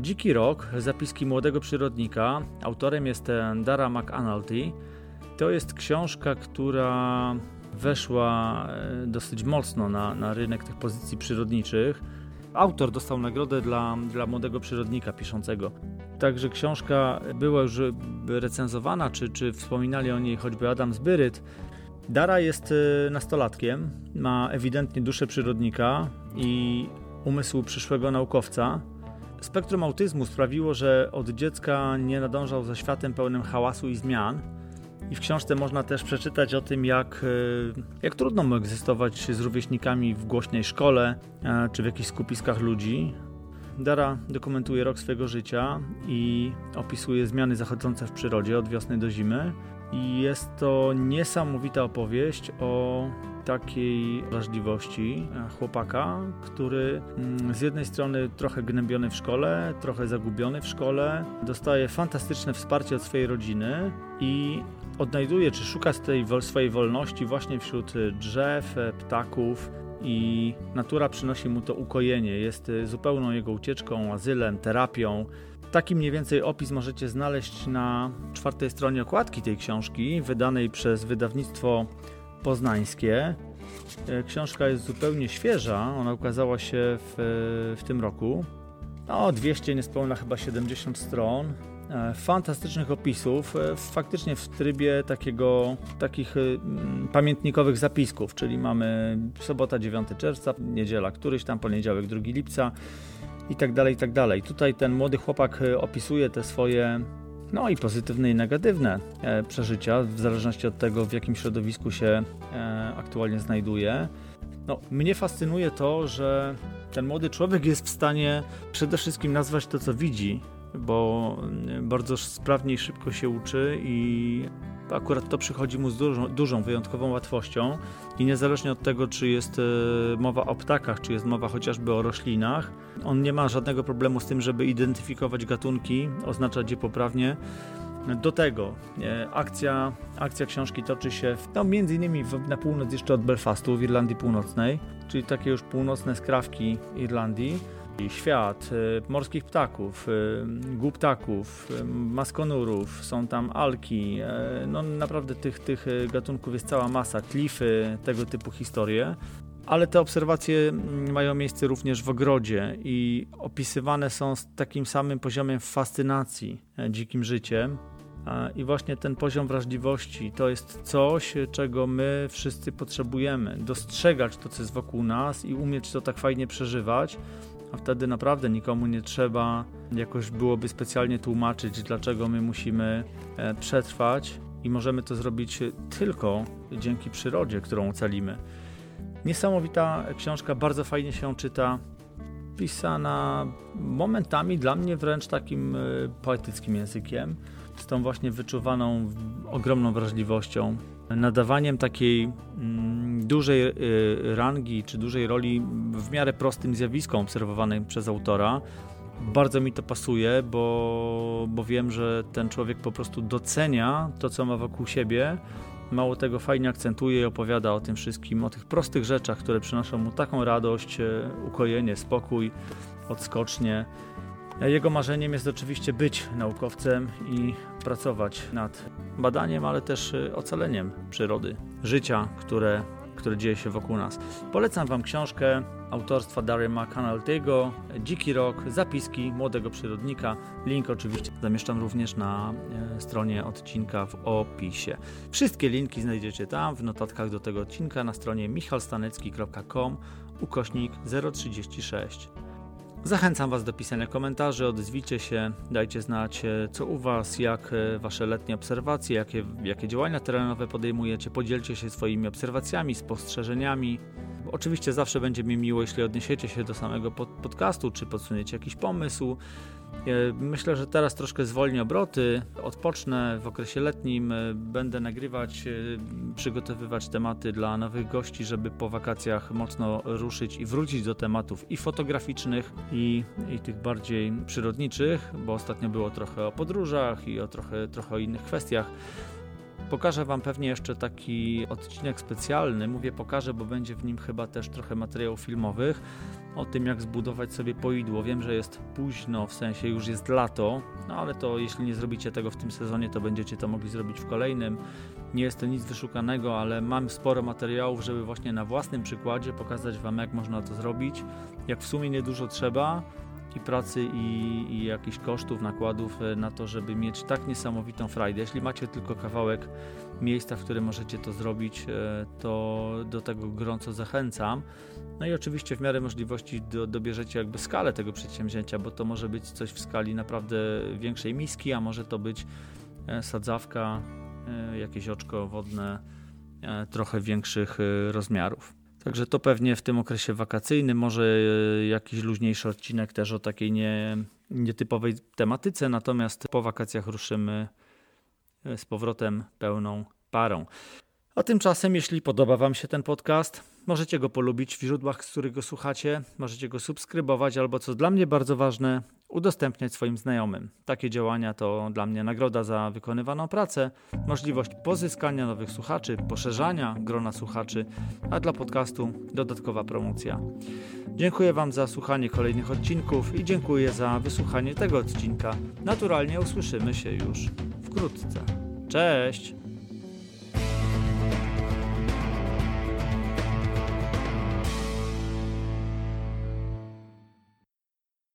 Dziki Rok, zapiski młodego przyrodnika. Autorem jest Dara McAnulty. To jest książka, która weszła e, dosyć mocno na, na rynek tych pozycji przyrodniczych. Autor dostał nagrodę dla, dla młodego przyrodnika piszącego. Także książka była już recenzowana, czy, czy wspominali o niej choćby Adam Zbyryt. Dara jest e, nastolatkiem, ma ewidentnie duszę przyrodnika i umysł przyszłego naukowca. Spektrum autyzmu sprawiło, że od dziecka nie nadążał za światem pełnym hałasu i zmian i w książce można też przeczytać o tym, jak, e, jak trudno mu egzystować z rówieśnikami w głośnej szkole e, czy w jakichś skupiskach ludzi. Dara dokumentuje rok swojego życia i opisuje zmiany zachodzące w przyrodzie od wiosny do zimy. I jest to niesamowita opowieść o takiej wrażliwości e, chłopaka, który mm, z jednej strony trochę gnębiony w szkole, trochę zagubiony w szkole, dostaje fantastyczne wsparcie od swojej rodziny i odnajduje czy szuka tej swojej wolności właśnie wśród y, drzew, e, ptaków i natura przynosi mu to ukojenie. Jest y, zupełną jego ucieczką, azylem, terapią. Taki mniej więcej opis możecie znaleźć na czwartej stronie okładki tej książki, wydanej przez wydawnictwo poznańskie. E, książka jest zupełnie świeża, ona ukazała się w, w tym roku. No, 200, niespełna chyba 70 stron. E, fantastycznych opisów, e, faktycznie w trybie takiego, takich pamiętnikowych zapisków, czyli mamy sobota 9 czerwca, niedziela któryś tam, poniedziałek 2 lipca i tak dalej, i tak dalej. Tutaj ten młody chłopak opisuje te swoje no i pozytywne i negatywne e, przeżycia, w zależności od tego, w jakim środowisku się e, aktualnie znajduje. No, mnie fascynuje to, że ten młody człowiek jest w stanie przede wszystkim nazwać to, co widzi, bo mm, bardzo sprawnie i szybko się uczy i akurat to przychodzi mu z dużą, dużą, wyjątkową łatwością i niezależnie od tego, czy jest e, mowa o ptakach, czy jest mowa chociażby o roślinach, on nie ma żadnego problemu z tym, żeby identyfikować gatunki, oznaczać je poprawnie. Do tego e, akcja, akcja książki toczy się w, no, między innymi na północ jeszcze od Belfastu w Irlandii Północnej, czyli takie już północne skrawki Irlandii świat y, morskich ptaków, y, głuptaków, y, maskonurów, są tam alki, no naprawdę tych, tych gatunków jest cała masa, klify, tego typu historie. Ale te obserwacje mm, mają miejsce również w ogrodzie i opisywane są z takim samym poziomem fascynacji e, dzikim życiem. I właśnie ten poziom wrażliwości to jest coś, czego my wszyscy potrzebujemy. Dostrzegać to, co jest wokół nas i umieć to tak fajnie przeżywać, a wtedy naprawdę nikomu nie trzeba jakoś byłoby specjalnie tłumaczyć, dlaczego my musimy e, przetrwać i możemy to zrobić tylko dzięki przyrodzie, którą ocalimy. Niesamowita książka, bardzo fajnie się czyta, pisana momentami dla mnie wręcz takim e, poetyckim językiem, z tą właśnie wyczuwaną ogromną wrażliwością nadawaniem takiej mm, dużej y, rangi czy dużej roli w miarę prostym zjawiskom obserwowanym przez autora. Bardzo mi to pasuje, bo, bo wiem, że ten człowiek po prostu docenia to, co ma wokół siebie. Mało tego, fajnie akcentuje i opowiada o tym wszystkim, o tych prostych rzeczach, które przynoszą mu taką radość, e, ukojenie, spokój, odskocznie. Jego marzeniem jest oczywiście być naukowcem i pracować nad badaniem, ale też y, ocaleniem przyrody, życia, które, które dzieje się wokół nas. Polecam Wam książkę autorstwa Daria McCanaltego, Dziki Rok, zapiski młodego przyrodnika. Link oczywiście zamieszczam również na e, stronie odcinka w opisie. Wszystkie linki znajdziecie tam w notatkach do tego odcinka na stronie michalstanecki.com ukośnik 036. Zachęcam Was do pisania komentarzy, odezwijcie się, dajcie znać e, co u Was, jak e, Wasze letnie obserwacje, jakie, jakie działania terenowe podejmujecie, podzielcie się swoimi obserwacjami, spostrzeżeniami. Oczywiście zawsze będzie mi miło, jeśli odniesiecie się do samego podcastu, czy podsuniecie jakiś pomysł, Myślę, że teraz troszkę zwolnię obroty, odpocznę w okresie letnim, e, będę nagrywać, e, przygotowywać tematy dla nowych gości, żeby po wakacjach mocno ruszyć i wrócić do tematów i fotograficznych, i, i tych bardziej przyrodniczych, bo ostatnio było trochę o podróżach i o trochę, trochę o innych kwestiach. Pokażę Wam pewnie jeszcze taki odcinek specjalny. Mówię pokażę, bo będzie w nim chyba też trochę materiałów filmowych o tym, jak zbudować sobie poidło. Wiem, że jest późno, w sensie już jest lato, no ale to jeśli nie zrobicie tego w tym sezonie, to będziecie to mogli zrobić w kolejnym. Nie jest to nic wyszukanego, ale mam sporo materiałów, żeby właśnie na własnym przykładzie pokazać Wam, jak można to zrobić. Jak w sumie niedużo trzeba i pracy i, i jakichś kosztów, nakładów e, na to, żeby mieć tak niesamowitą frajdę. Jeśli macie tylko kawałek miejsca, w którym możecie to zrobić, e, to do tego gorąco zachęcam. No i oczywiście w miarę możliwości do, dobierzecie jakby skalę tego przedsięwzięcia, bo to może być coś w skali naprawdę większej miski, a może to być e, sadzawka, jakieś oczko wodne trochę większych rozmiarów. Także to pewnie w tym okresie wakacyjnym, może e, jakiś luźniejszy odcinek też o takiej nie, nietypowej tematyce, natomiast po wakacjach ruszymy e, z powrotem pełną parą. A tymczasem, jeśli podoba Wam się ten podcast, możecie go polubić w źródłach, z których go słuchacie, możecie go subskrybować albo, co dla mnie bardzo ważne, udostępniać swoim znajomym. Takie działania to dla mnie nagroda za wykonywaną pracę, możliwość pozyskania nowych słuchaczy, poszerzania grona słuchaczy, a dla podcastu dodatkowa promocja. Dziękuję Wam za słuchanie kolejnych odcinków i dziękuję za wysłuchanie tego odcinka. Naturalnie usłyszymy się już wkrótce. Cześć!